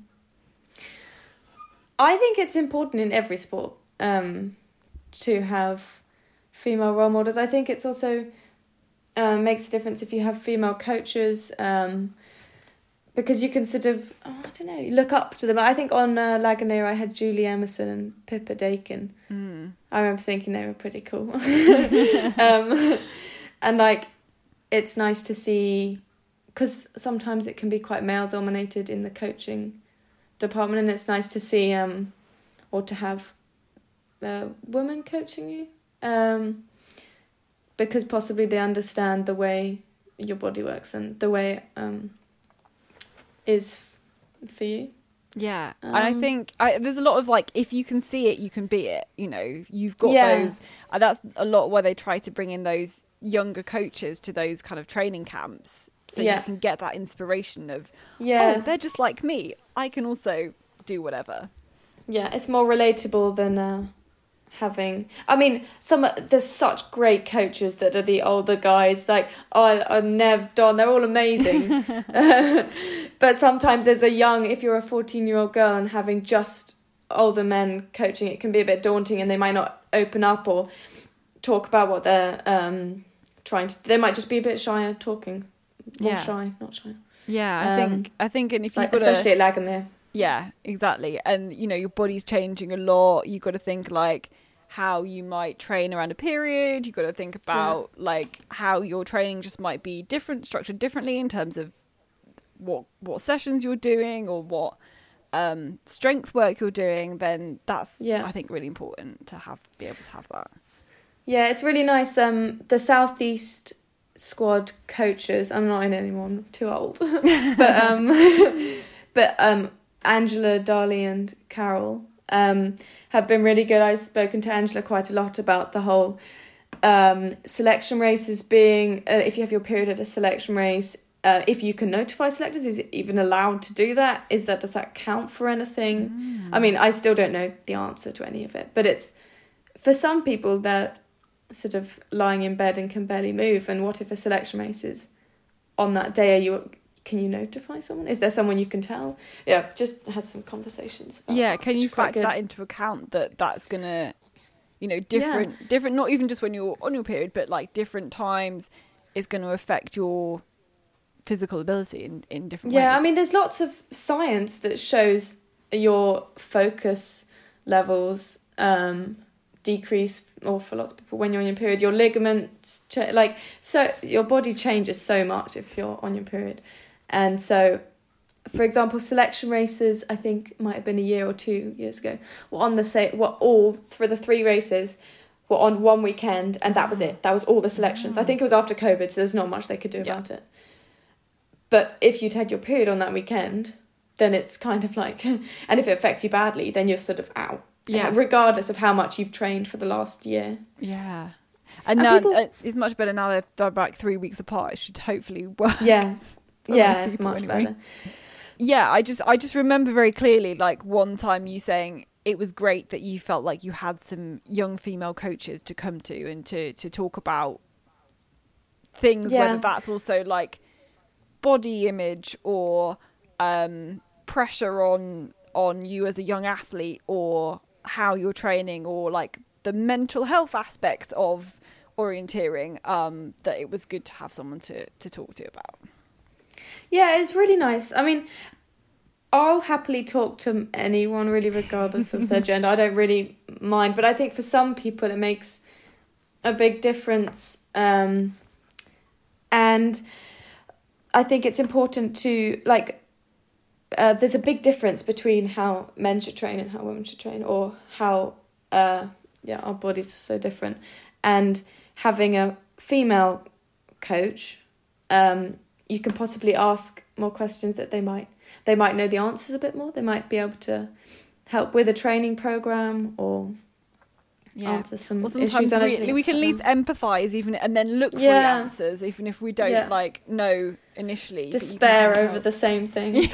I think it's important in every sport um, to have female role models. I think it's also um, makes a difference if you have female coaches um, because you can sort of oh, I don't know look up to them. I think on uh, Lagganlia I had Julie Emerson and Pippa Dakin. Mm. I remember thinking they were pretty cool. [laughs] [laughs] um, and like, it's nice to see, because sometimes it can be quite male dominated in the coaching department, and it's nice to see, um, or to have a woman coaching you, um, because possibly they understand the way your body works and the way um, is f- for you. Yeah, and I Um, think I, there's a lot of like if you can see it, you can be it. You know, you've got Yeah. those. That's a lot where they try to bring in those younger coaches to those kind of training camps, so Yeah. you can get that inspiration of Yeah. oh, they're just like me. I can also do whatever. Yeah, it's more relatable than uh, having. I mean, some there's such great coaches that are the older guys. Like, oh, I, Nev, Don, they're all amazing. [laughs] [laughs] but sometimes as a young, if you're a 14 year old girl and having just older men coaching, it can be a bit daunting, and they might not open up or talk about what they're um, trying to. They might just be a bit shy of talking. More Yeah. shy, not shy. Yeah, I Um, think I think, and if Like, you've got especially at there Yeah, exactly. And you know, your body's changing a lot. You got to think like how you might train around a period. You got to think about like how your training just might be different, structured differently in terms of what what sessions you're doing or what um strength work you're doing then that's Yeah. i think really important to have be able to have that Yeah, it's really nice. Um, the Southeast squad coaches. I'm not in anymore. I'm too old. [laughs] but um, [laughs] but um, Angela, Darley, and Carol um have been really good. I've spoken to Angela quite a lot about the whole um selection races being. Uh, if you have your period at a selection race. Uh, if you can notify selectors, is it even allowed to do that? Is that does that count for anything? I mean, I still don't know the answer to any of it, but it's for some people they're sort of lying in bed and can barely move. And what if a selection race is on that day? Are you can you notify someone? Is there someone you can tell? Yeah, just had some conversations. Yeah can you factor that into account that that's gonna you know different different not even just when you're on your period but like different times is going to affect your physical ability in, in different Yeah, ways Yeah, I mean, there's lots of science that shows your focus levels um, decrease, or for lots of people, when you're on your period, your ligaments, ch- like, so your body changes so much if you're on your period. And so, for example, selection races, I think might have been a year or two years ago, were on the same, were all, for the three races, were on one weekend, and that was it. That was all the selections. I think it was after COVID, so there's not much they could do Yeah. about it. But if you'd had your period on that weekend, then it's kind of like, [laughs] and if it affects you badly, then you're sort of out. Yeah. Regardless of how much you've trained for the last year. yeah and, And now people- uh, it's much better now that they're back three weeks apart it should hopefully work Yeah. [laughs] Yeah, it's much anyway. better. yeah i just i just remember very clearly like one time you saying it was great that you felt like you had some young female coaches to come to and to to talk about things Yeah. whether that's also like body image or um pressure on on you as a young athlete or how you're training or like the mental health aspect of orienteering um that it was good to have someone to to talk to about Yeah, it's really nice. I mean, I'll happily talk to anyone, really, regardless of their [laughs] gender. I don't really mind, but I think for some people it makes a big difference. Um, and I think it's important to like. Uh, there's a big difference between how men should train and how women should train, or how uh, yeah our bodies are so different, and having a female coach um, you can possibly ask more questions that they might they might know the answers a bit more. They might be able to help with a training program or Yeah. answer some Or sometimes we, we can at least empathise even and then look for the answers even if we don't Yeah. like know initially. despair over the same thing [laughs] [laughs]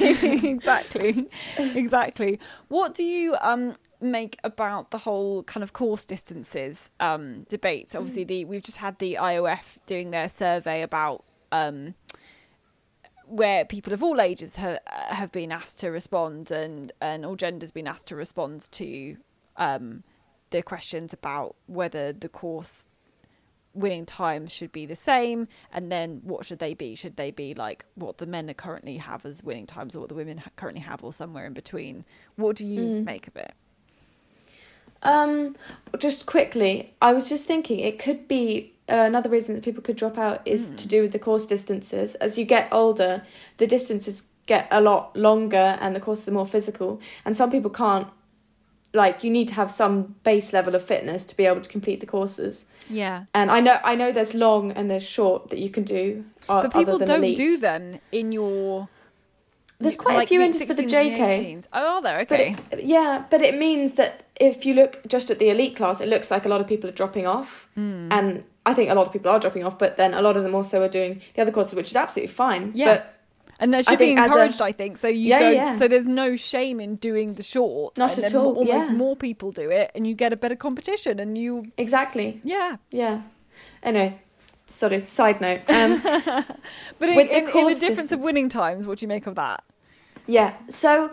exactly, exactly. What do you um make about the whole kind of course distances um debate? Obviously, the we've just had the IOF doing their survey about um where people of all ages ha- have been asked to respond and and all genders been asked to respond to um the questions about whether the course winning times should be the same and then what should they be should they be like what the men are currently have as winning times or what the women ha- currently have or somewhere in between what do you Mm. make of it Um, just quickly, I was just thinking it could be uh, another reason that people could drop out is Mm. to do with the course distances. As you get older, the distances get a lot longer and the courses are more physical. And some people can't, like, you need to have some base level of fitness to be able to complete the courses. yeah And I know, I know there's long and there's short that you can do. Uh, but people other than don't elite. do them in your There's quite a few in for the JK. 18s. oh are there But okay it, yeah, but it means that if you look just at the elite class, it looks like a lot of people are dropping off, Mm. and I think a lot of people are dropping off. But then a lot of them also are doing the other courses, which is absolutely fine. Yeah. but and that I should be as a- encouraged i think so you Yeah, go yeah. so there's no shame in doing the short Not and at then all, almost yeah. more people do it and you get a better competition and you exactly, yeah yeah. Anyway, sort of side note. Um, [laughs] but in, With the in, in the difference of winning times what do you make of that yeah, so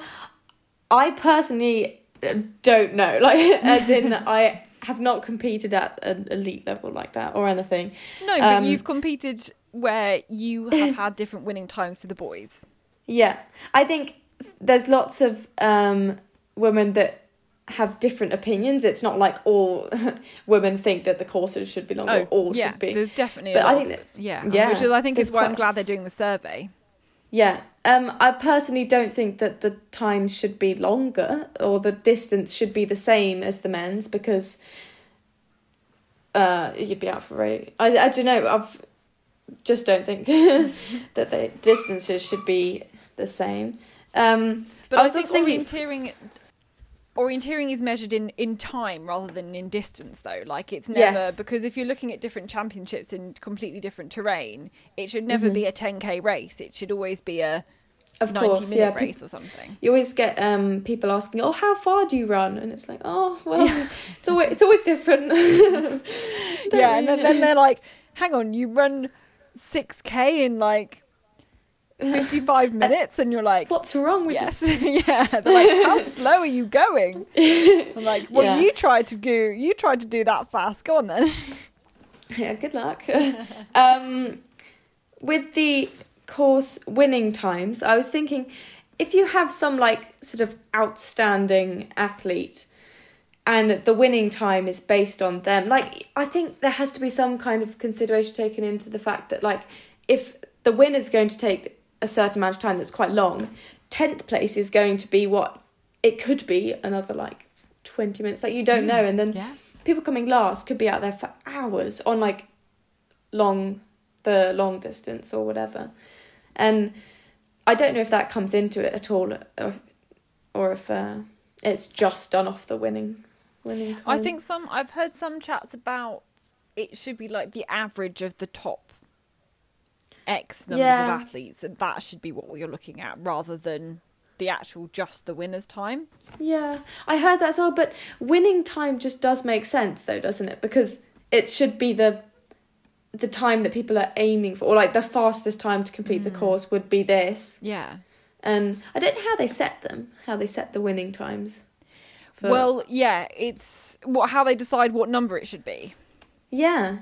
I personally uh, don't know, [laughs] like as in [laughs] I have not competed at an elite level like that or anything. No, but Um, you've competed where you have [laughs] had different winning times to the boys. Yeah, I think there's lots of um, women that have different opinions. It's not like all [laughs] women think that the courses should be longer. or all Oh, yeah, should be. there's definitely. But a I lot think that yeah, yeah, which is I think is why I'm glad they're doing the survey. yeah. Um, I personally don't think that the times should be longer or the distance should be the same as the men's because uh, you'd be out for a. I I don't know. I've just don't think [laughs] that the distances should be the same. Um, But I I, was think just thinking- orienteering, orienteering is measured in in time rather than in distance, though. Like it's never Yes. because if you're looking at different championships in completely different terrain, it should never Mhm. be a 10k race. It should always be a of 90 course, minute yeah. race or something. you always get um people asking, "Oh, how far do you run?" And it's like, "Oh, well, it's always it's always different." [laughs] [laughs] Yeah, and then, then they're like, "Hang on, you run 6k in like 55 [laughs] minutes," and you're like, what's wrong with Yes, [laughs] yeah. They're like, how [laughs] slow are you going? I'm like, well, Yeah. you tried to do, you tried to do that fast. Go on then. Yeah, good luck. um, with the course winning times, I was thinking, if you have some like sort of outstanding athlete. And the winning time is based on them. Like, I think there has to be some kind of consideration taken into the fact that, like, if the win is going to take a certain amount of time that's quite long, 10th place is going to be what it could be another like 20 minutes. Like, you don't know. And then Yeah. people coming last could be out there for hours on like long, the long distance or whatever. And I don't know if that comes into it at all or, or if uh, it's just done off the winning. Winning time. I think some. I've heard some chats about it should be like the average of the top X numbers Yeah. of athletes, and that should be what you're looking at, rather than the actual just the winner's time. Yeah, I heard that as well. But winning time just does make sense, though, doesn't it? Because it should be the the time that people are aiming for, or like the fastest time to complete the Mm. course would be this. Yeah. And I don't know how they set them, how they set the winning times. For- Well, yeah. It's what how they decide what number it should be. yeah,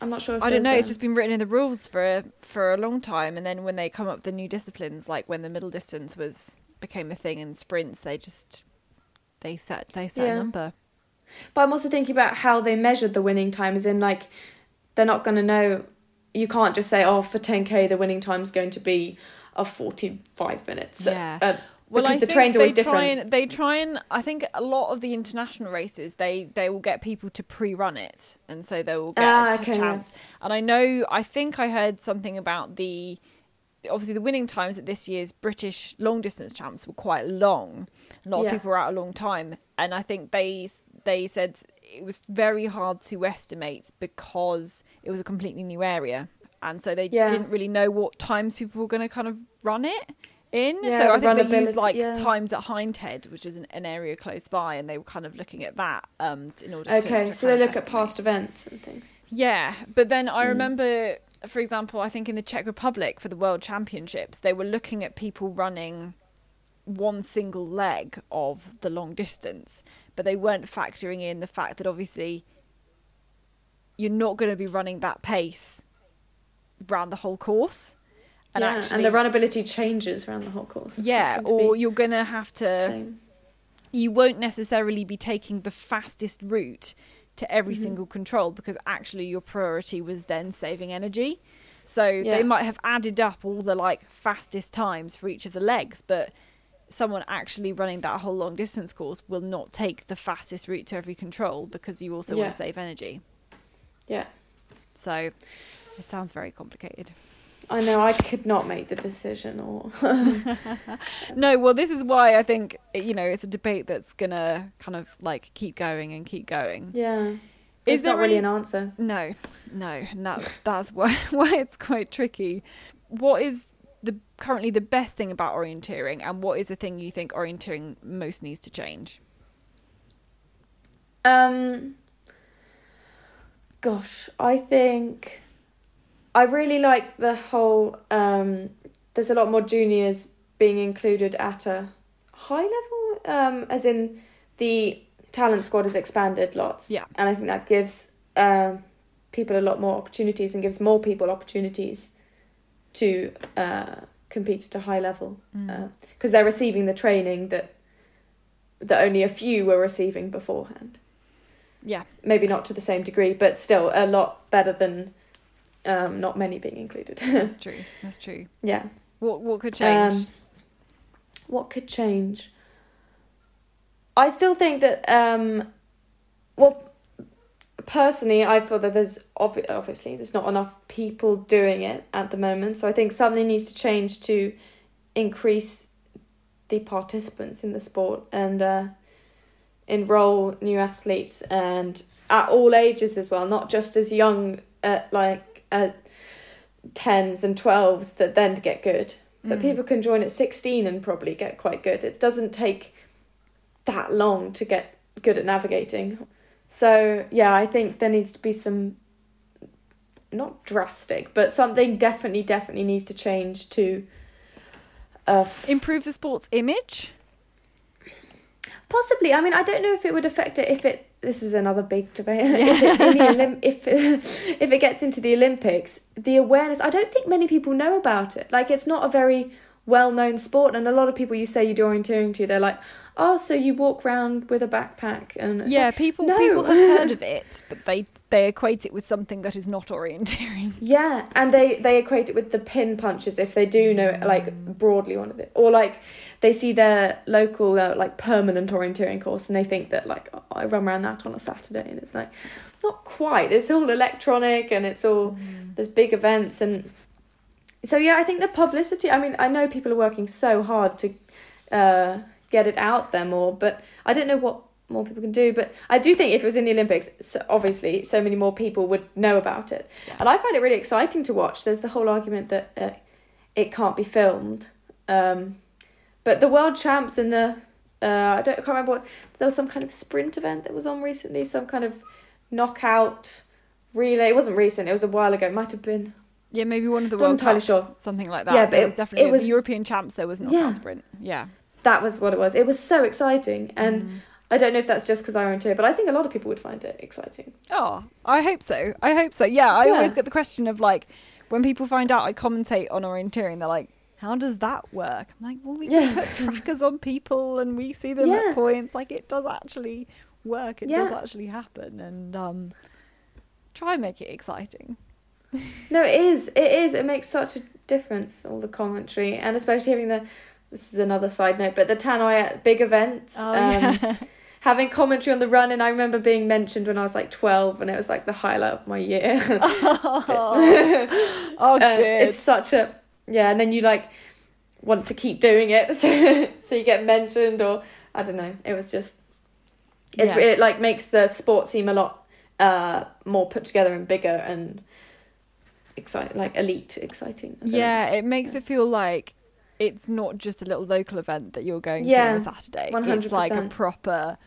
I'm not sure. If I don't know. there's It's just been written in the rules for a, for a long time, and then when they come up with the new disciplines, like when the middle distance was became a thing in sprints, they just they set they set Yeah. a number. But I'm also thinking about how they measured the winning time, as in like they're not going to know. You can't just say, "Oh, for 10k, the winning time is going to be of 45 minutes." Yeah. Uh, Well, because I the think train's they always try different. and they try and I think a lot of the international races they they will get people to pre-run it, and so they will get Ah, a okay, yeah. chance. And I know I think I heard something about the obviously the winning times at this year's British long distance champs were quite long. A lot Yeah. of people were out a long time, and I think they they said it was very hard to estimate because it was a completely new area, and so they Yeah. didn't really know what times people were going to kind of run it in. Yeah, so I think they used like yeah. times at Hindhead, which is an, an area close by, and they were kind of looking at that um, in order to. Okay, to so they look at past events and things. Yeah, but then I Mm. remember, for example, I think in the Czech Republic for the World Championships, they were looking at people running one single leg of the long distance, but they weren't factoring in the fact that obviously you're not going to be running that pace round the whole course. And yeah, actually, and the runnability changes around the whole course. It's yeah, or you're going to have to same. you won't necessarily be taking the fastest route to every Mhm. single control because actually your priority was then saving energy. So Yeah. they might have added up all the like fastest times for each of the legs, but someone actually running that whole long distance course will not take the fastest route to every control because you also want to save energy. Yeah, So it sounds very complicated. I know. I could not make the decision, or [laughs] No, well, this is why I think you know it's a debate that's gonna kind of like keep going and keep going. yeah, Is it's there not really an answer. No, no, and that's that's why [laughs] why it's quite tricky. What is the currently the best thing about orienteering, and what is the thing you think orienteering most needs to change? Um, gosh, I think I really like the whole. Um, there's a lot more juniors being included at a high level, um, as in the talent squad has expanded lots. Yeah. and I think that gives um, people a lot more opportunities and gives more people opportunities to uh, compete at a high level Mm. because they're receiving the training that that only a few were receiving beforehand yeah, maybe not to the same degree, but still a lot better than um, not many being included. that's true. [laughs] That's true. yeah. What what could change? Um, what could change? I still think that, um, well, personally, I feel that there's obvi- obviously there's not enough people doing it at the moment. So I think something needs to change to increase the participants in the sport and uh, enroll new athletes and at all ages as well, not just as young at like at tens and twelves that then get good but Mm. people can join at 16 and probably get quite good. It doesn't take that long to get good at navigating. So, yeah, I think there needs to be some not drastic, but something definitely definitely needs to change to uh improve the sport's image. possibly. I mean, I don't know if it would affect it if it this is another big debate. [laughs] [laughs] if it's in the Olymp- if [laughs] if it gets into the Olympics, the awareness. I don't think many people know about it. Like it's not a very well known sport, and a lot of people you say you do orienteering to, they're like, oh, so you walk around with a backpack and Yeah, like, people no. people have heard of [laughs] it, but they they equate it with something that is not orienteering. Yeah, and they they equate it with the pin punches if they do know it, like broadly one of it, or like they see their local uh, like permanent orienteering course and they think that like oh, I run around that on a Saturday and it's like not quite. It's all electronic and it's all there's big events and so yeah, I think the publicity. I mean, I know people are working so hard to uh, get it out there more, but I don't know what more people can do. But I do think if it was in the Olympics, so obviously, so many more people would know about it, Yeah. and I find it really exciting to watch. There's the whole argument that uh, it can't be filmed, um, but the world champs and the uh, I don't I can't remember what there was some kind of sprint event that was on recently, some kind of knockout relay. It wasn't recent; it was a while ago. It might have been. Yeah, maybe one of the World Cups, sure. something like that. Yeah, but it it- was definitely it was- the European champs. There was not Yeah. a sprint. Yeah, That was what it was. It was so exciting, and Mm. I don't know if that's just because I orienteer, but I think a lot of people would find it exciting. Oh, I hope so. I hope so. Yeah, I Yeah. always get the question of like when people find out I commentate on orienteering, they're like, "How does that work?" I'm like, "Well, we Yeah. can put [laughs] trackers on people and we see them Yeah. at points. Like it does actually work. It does actually happen, and um, try and make it exciting." No, it is. It is. It makes such a difference. All the commentary, and especially having the. This is another side note, but the Tannoy at big events. Oh um, yeah. [laughs] Having commentary on the run, and I remember being mentioned when I was like twelve, and it was like the highlight of my year. [laughs] [laughs] oh, oh, good. it's such a yeah, and then you like want to keep doing it, so so you get mentioned, or I don't know. It was just it's Yeah. it like makes the sport seem a lot uh more put together and bigger and exciting, like elite, exciting. Don't know. Yeah, it makes it feel like it's not just a little local event that you're going to on a Saturday. It's like a proper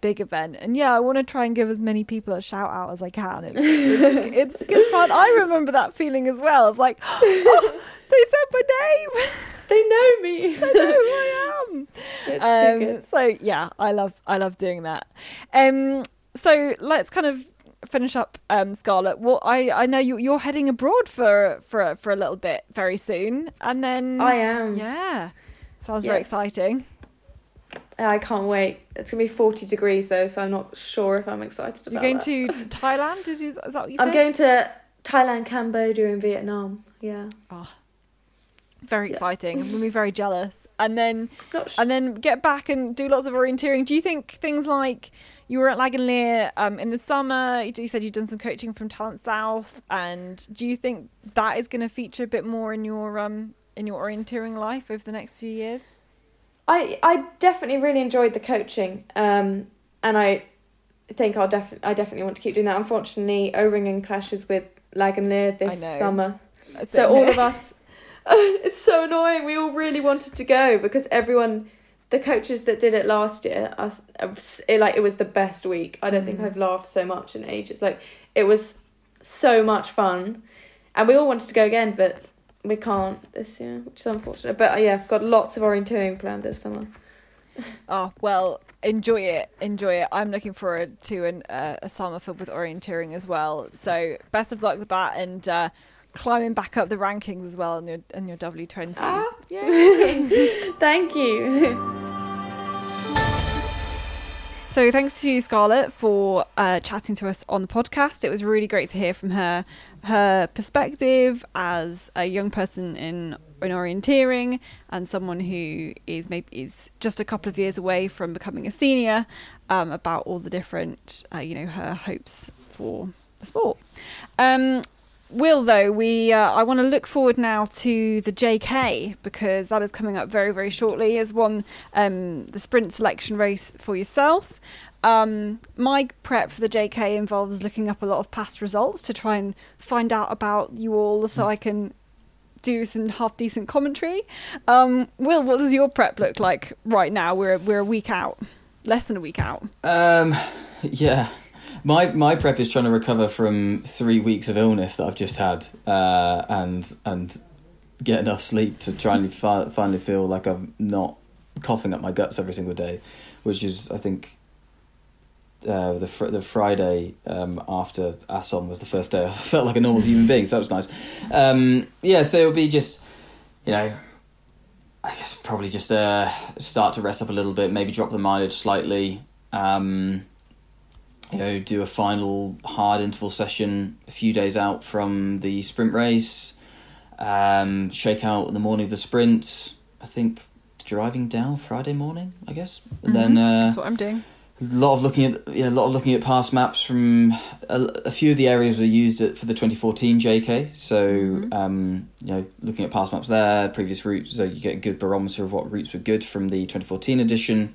big event. And yeah, I want to try and give as many people a shout out as I can. It's, [laughs] it's, it's good fun. I remember that feeling as well of like, [gasps] oh, they said my name. [laughs] they know me. [laughs] I know who I am. it's too good. Um, so yeah, I love I love doing that. Um, so let's kind of finish up, um, Scarlet. What I I know you you're heading abroad for for for a little bit very soon, and then I am. yeah, sounds very exciting. I can't wait. It's gonna be forty degrees though, so I'm not sure if I'm excited You're going that. to Thailand? Is, is that what you said? I'm going to Thailand, Cambodia, and Vietnam. Yeah. Oh, very yeah. exciting. I'm gonna be very jealous, and then sh- and then get back and do lots of orienteering. Do you think things like you were at Lagganlia um, in the summer? You you said you'd done some coaching from Talent South, and do you think that is going to feature a bit more in your um, in your orienteering life over the next few years? I I definitely really enjoyed the coaching, um, and I think I'll def- I definitely want to keep doing that. Unfortunately, O-ringen clashes with Lagganlia this summer, so all of [laughs] us. [laughs] it's so annoying. We all really wanted to go because everyone, the coaches that did it last year, us, it, like it was the best week. I don't think Mm. I've laughed so much in ages. Like it was so much fun, and we all wanted to go again, but we can't this year, which is unfortunate. But uh, yeah, got lots of orienteering planned this summer. [laughs] Oh well, enjoy it, enjoy it. I'm looking forward to an, uh, a summer filled with orienteering as well. So best of luck with that and uh, climbing back up the rankings as well in your in your W20s. Ah. [laughs] [laughs] Thank you. So thanks to you, Scarlet, for uh, chatting to us on the podcast. It was really great to hear from her, her perspective as a young person in in orienteering and someone who is maybe is just a couple of years away from becoming a senior. Um, about all the different, uh, you know, her hopes for the sport. Um, Will though we uh, I want to look forward now to the JK because that is coming up very very shortly as one um, the sprint selection race for yourself. Um, my prep for the JK involves looking up a lot of past results to try and find out about you all so I can do some half decent commentary. Um, Will, what does your prep look like right now? We're we're a week out, less than a week out. Um, yeah. My my prep is trying to recover from three weeks of illness that I've just had, uh, and and get enough sleep to try and fi- finally feel like I'm not coughing up my guts every single day, which is I think uh, the fr- the Friday um, after Assom was the first day I [laughs] felt like a normal human being, so that was nice. Um, yeah, so it'll be just you know I guess probably just uh, start to rest up a little bit, maybe drop the mileage slightly. Um, you know, do a final hard interval session a few days out from the sprint race. Um, shake out in the morning of the sprint. I think driving down Friday morning, I guess. And then Mhm. uh, That's what I'm doing. a lot of looking at yeah, a lot of looking at past maps from a, a few of the areas were used at, for the 2014 JK. So Mhm. um, you know, looking at past maps there, previous routes, so you get a good barometer of what routes were good from the 2014 edition.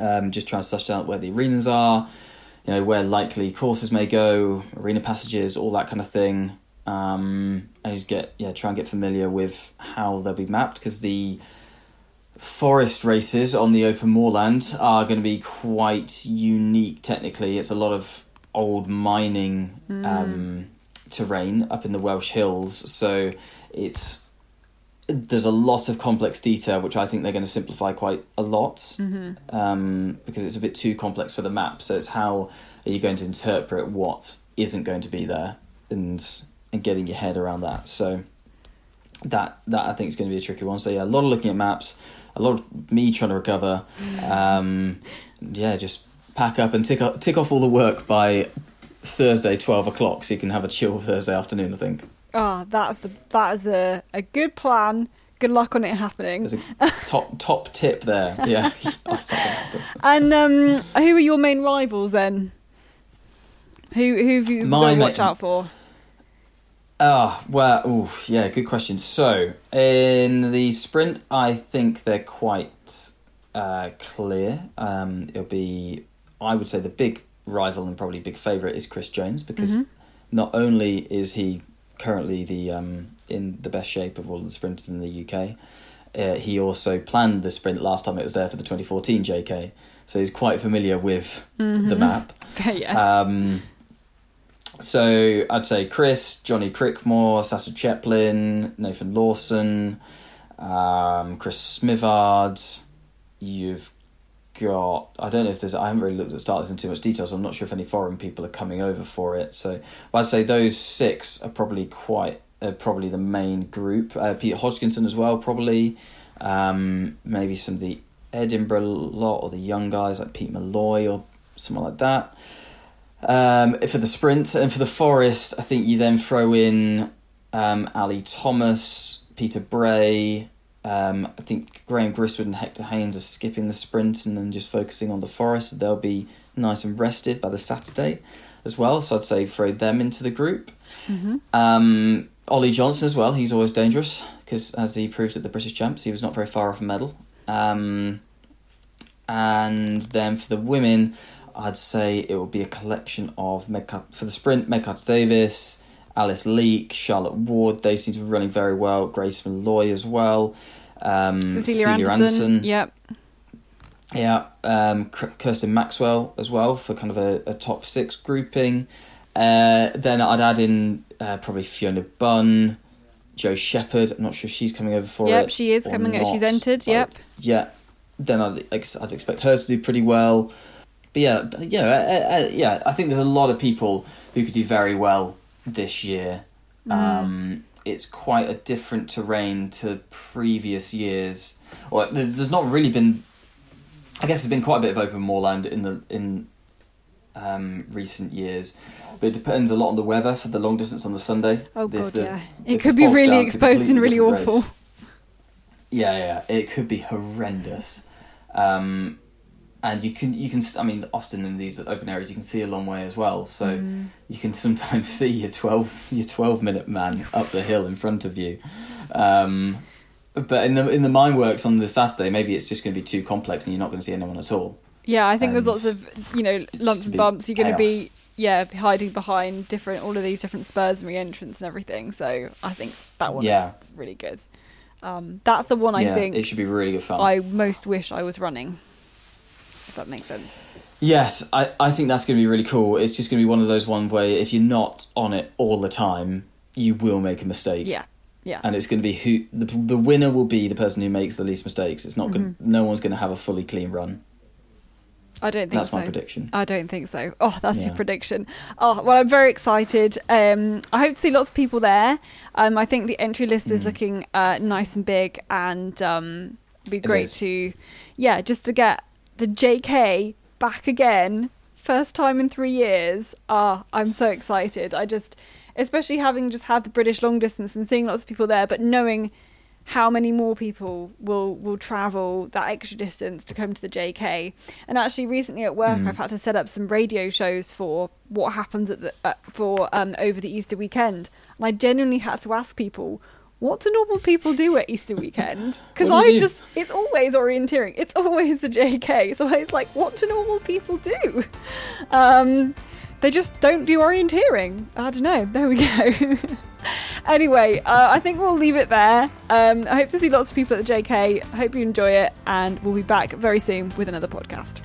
Um, just trying to suss out where the arenas are, you know, where likely courses may go, arena passages, all that kind of thing. Um, and just get yeah, try and get familiar with how they'll be mapped because the forest races on the open moorland are going to be quite unique technically. It's a lot of old mining um, terrain up in the Welsh hills, so it's there's a lot of complex detail which I think they're going to simplify quite a lot Mm-hmm. um, because it's a bit too complex for the map. So it's how are you going to interpret what isn't going to be there and and getting your head around that. So that that I think is going to be a tricky one. So yeah, a lot of looking at maps, a lot of me trying to recover. Um, yeah, just pack up and tick up, tick off all the work by Thursday twelve o'clock, so you can have a chill Thursday afternoon. I think Ah, that's the that is a, a good plan. Good luck on it happening. there's a top top tip there. [laughs] Yeah, [laughs] that's not happen. And um, who are your main rivals then? Who who have you My got to watch out for? Oh, well, oof, yeah, good question. So, in the sprint, I think they're quite uh, clear. Um, it'll be, I would say, the big rival and probably big favourite is Chris Jones because Mm-hmm. not only is he currently the um, in the best shape of all the sprinters in the UK, uh, he also planned the sprint last time it was there for the 2014 JK. So he's quite familiar with the map. [laughs] yes. Um, so I'd say Chris, Johnny Crickmore, Sasha Chepelin, Nathan Lawson, um, Chris Smithard. You've got I don't know if there's I haven't really looked at starters in too much detail, so I'm not sure if any foreign people are coming over for it. So I'd say those six are probably quite uh, probably the main group. Uh, Peter Hodgkinson as well, probably. Um, maybe some of the Edinburgh lot or the young guys like Pete Malloy or someone like that. Um, for the sprint and for the forest, I think you then throw in um, Ali Thomas, Peter Bray. Um, I think Graham Gristwood and Hector Haynes are skipping the sprint and then just focusing on the forest. They'll be nice and rested by the Saturday as well. So I'd say throw them into the group. Um, Ollie Johnson as well. He's always dangerous because, as he proved at the British Champs, he was not very far off a medal. Um, and then for the women, I'd say it will be a collection of Meg for the sprint. Meg Carter Davies, Alice Leake, Charlotte Ward. They seem to be running very well. Grace Molloy as well. Um, Cecilia, Andersen. Yep. yeah, um, Kirsten Maxwell as well for kind of a, a top six grouping. Uh, then I'd add in uh, probably Fiona Bunn, Jo Shepherd. I'm not sure if she's coming over for Yep, it. she is coming. not, She's entered. Yep. Yeah. Then I'd ex- I'd expect her to do pretty well. But yeah, but, yeah, uh, uh, yeah. I think there's a lot of people who could do very well this year. Mm. Um, it's quite a different terrain to previous years. Or there- there's not really been. I guess there's been quite a bit of open moorland in the in um, recent years, but it depends a lot on the weather for the long distance on the Sunday. Oh god, the- yeah. It could be really down, it's a exposed and really awful. race. Yeah, yeah, it could be horrendous. Um, and you can you can I mean often in these open areas you can see a long way as well. So Mm. you can sometimes [laughs] see your twelve your twelve minute man up the hill in front of you. Um, but in the in the mine works on the Saturday, maybe it's just going to be too complex and you're not going to see anyone at all. Yeah, I think there's lots of you know lumps and bumps. You're going to be yeah hiding behind different all of these different spurs and re-entrants and everything. So I think that one Yeah. is really good. Um, that's the one I yeah, think it should be really good fun. I most wish I was running. That makes sense. Yes, I, I think that's going to be really cool. It's just going to be one of those ones where if you're not on it all the time, you will make a mistake. Yeah, yeah. And it's going to be who the the winner will be the person who makes the least mistakes. It's not going. Mm-hmm. No one's going to have a fully clean run. I don't think That's so. my prediction. I don't think so. Oh, that's your prediction. Oh, well, I'm very excited. Um, I hope to see lots of people there. Um, I think the entry list is Mm. looking uh, nice and big, and um, be great to, yeah, just to get the JK back again, first time in three years. Ah, I'm so excited. I just, especially having just had the British long distance and seeing lots of people there, but knowing how many more people will will travel that extra distance to come to the JK. And actually, recently at work, Mm. I've had to set up some radio shows for what happens at the uh, for um, over the Easter weekend, and I genuinely had to ask people. What do normal people do at Easter weekend? [laughs] Because you I just, it's always orienteering. It's always the JK. So I was like, what do normal people do? Um, they just don't do orienteering. I don't know. There we go. [laughs] anyway, uh, I think we'll leave it there. Um, I hope to see lots of people at the JK. I hope you enjoy it, and we'll be back very soon with another podcast.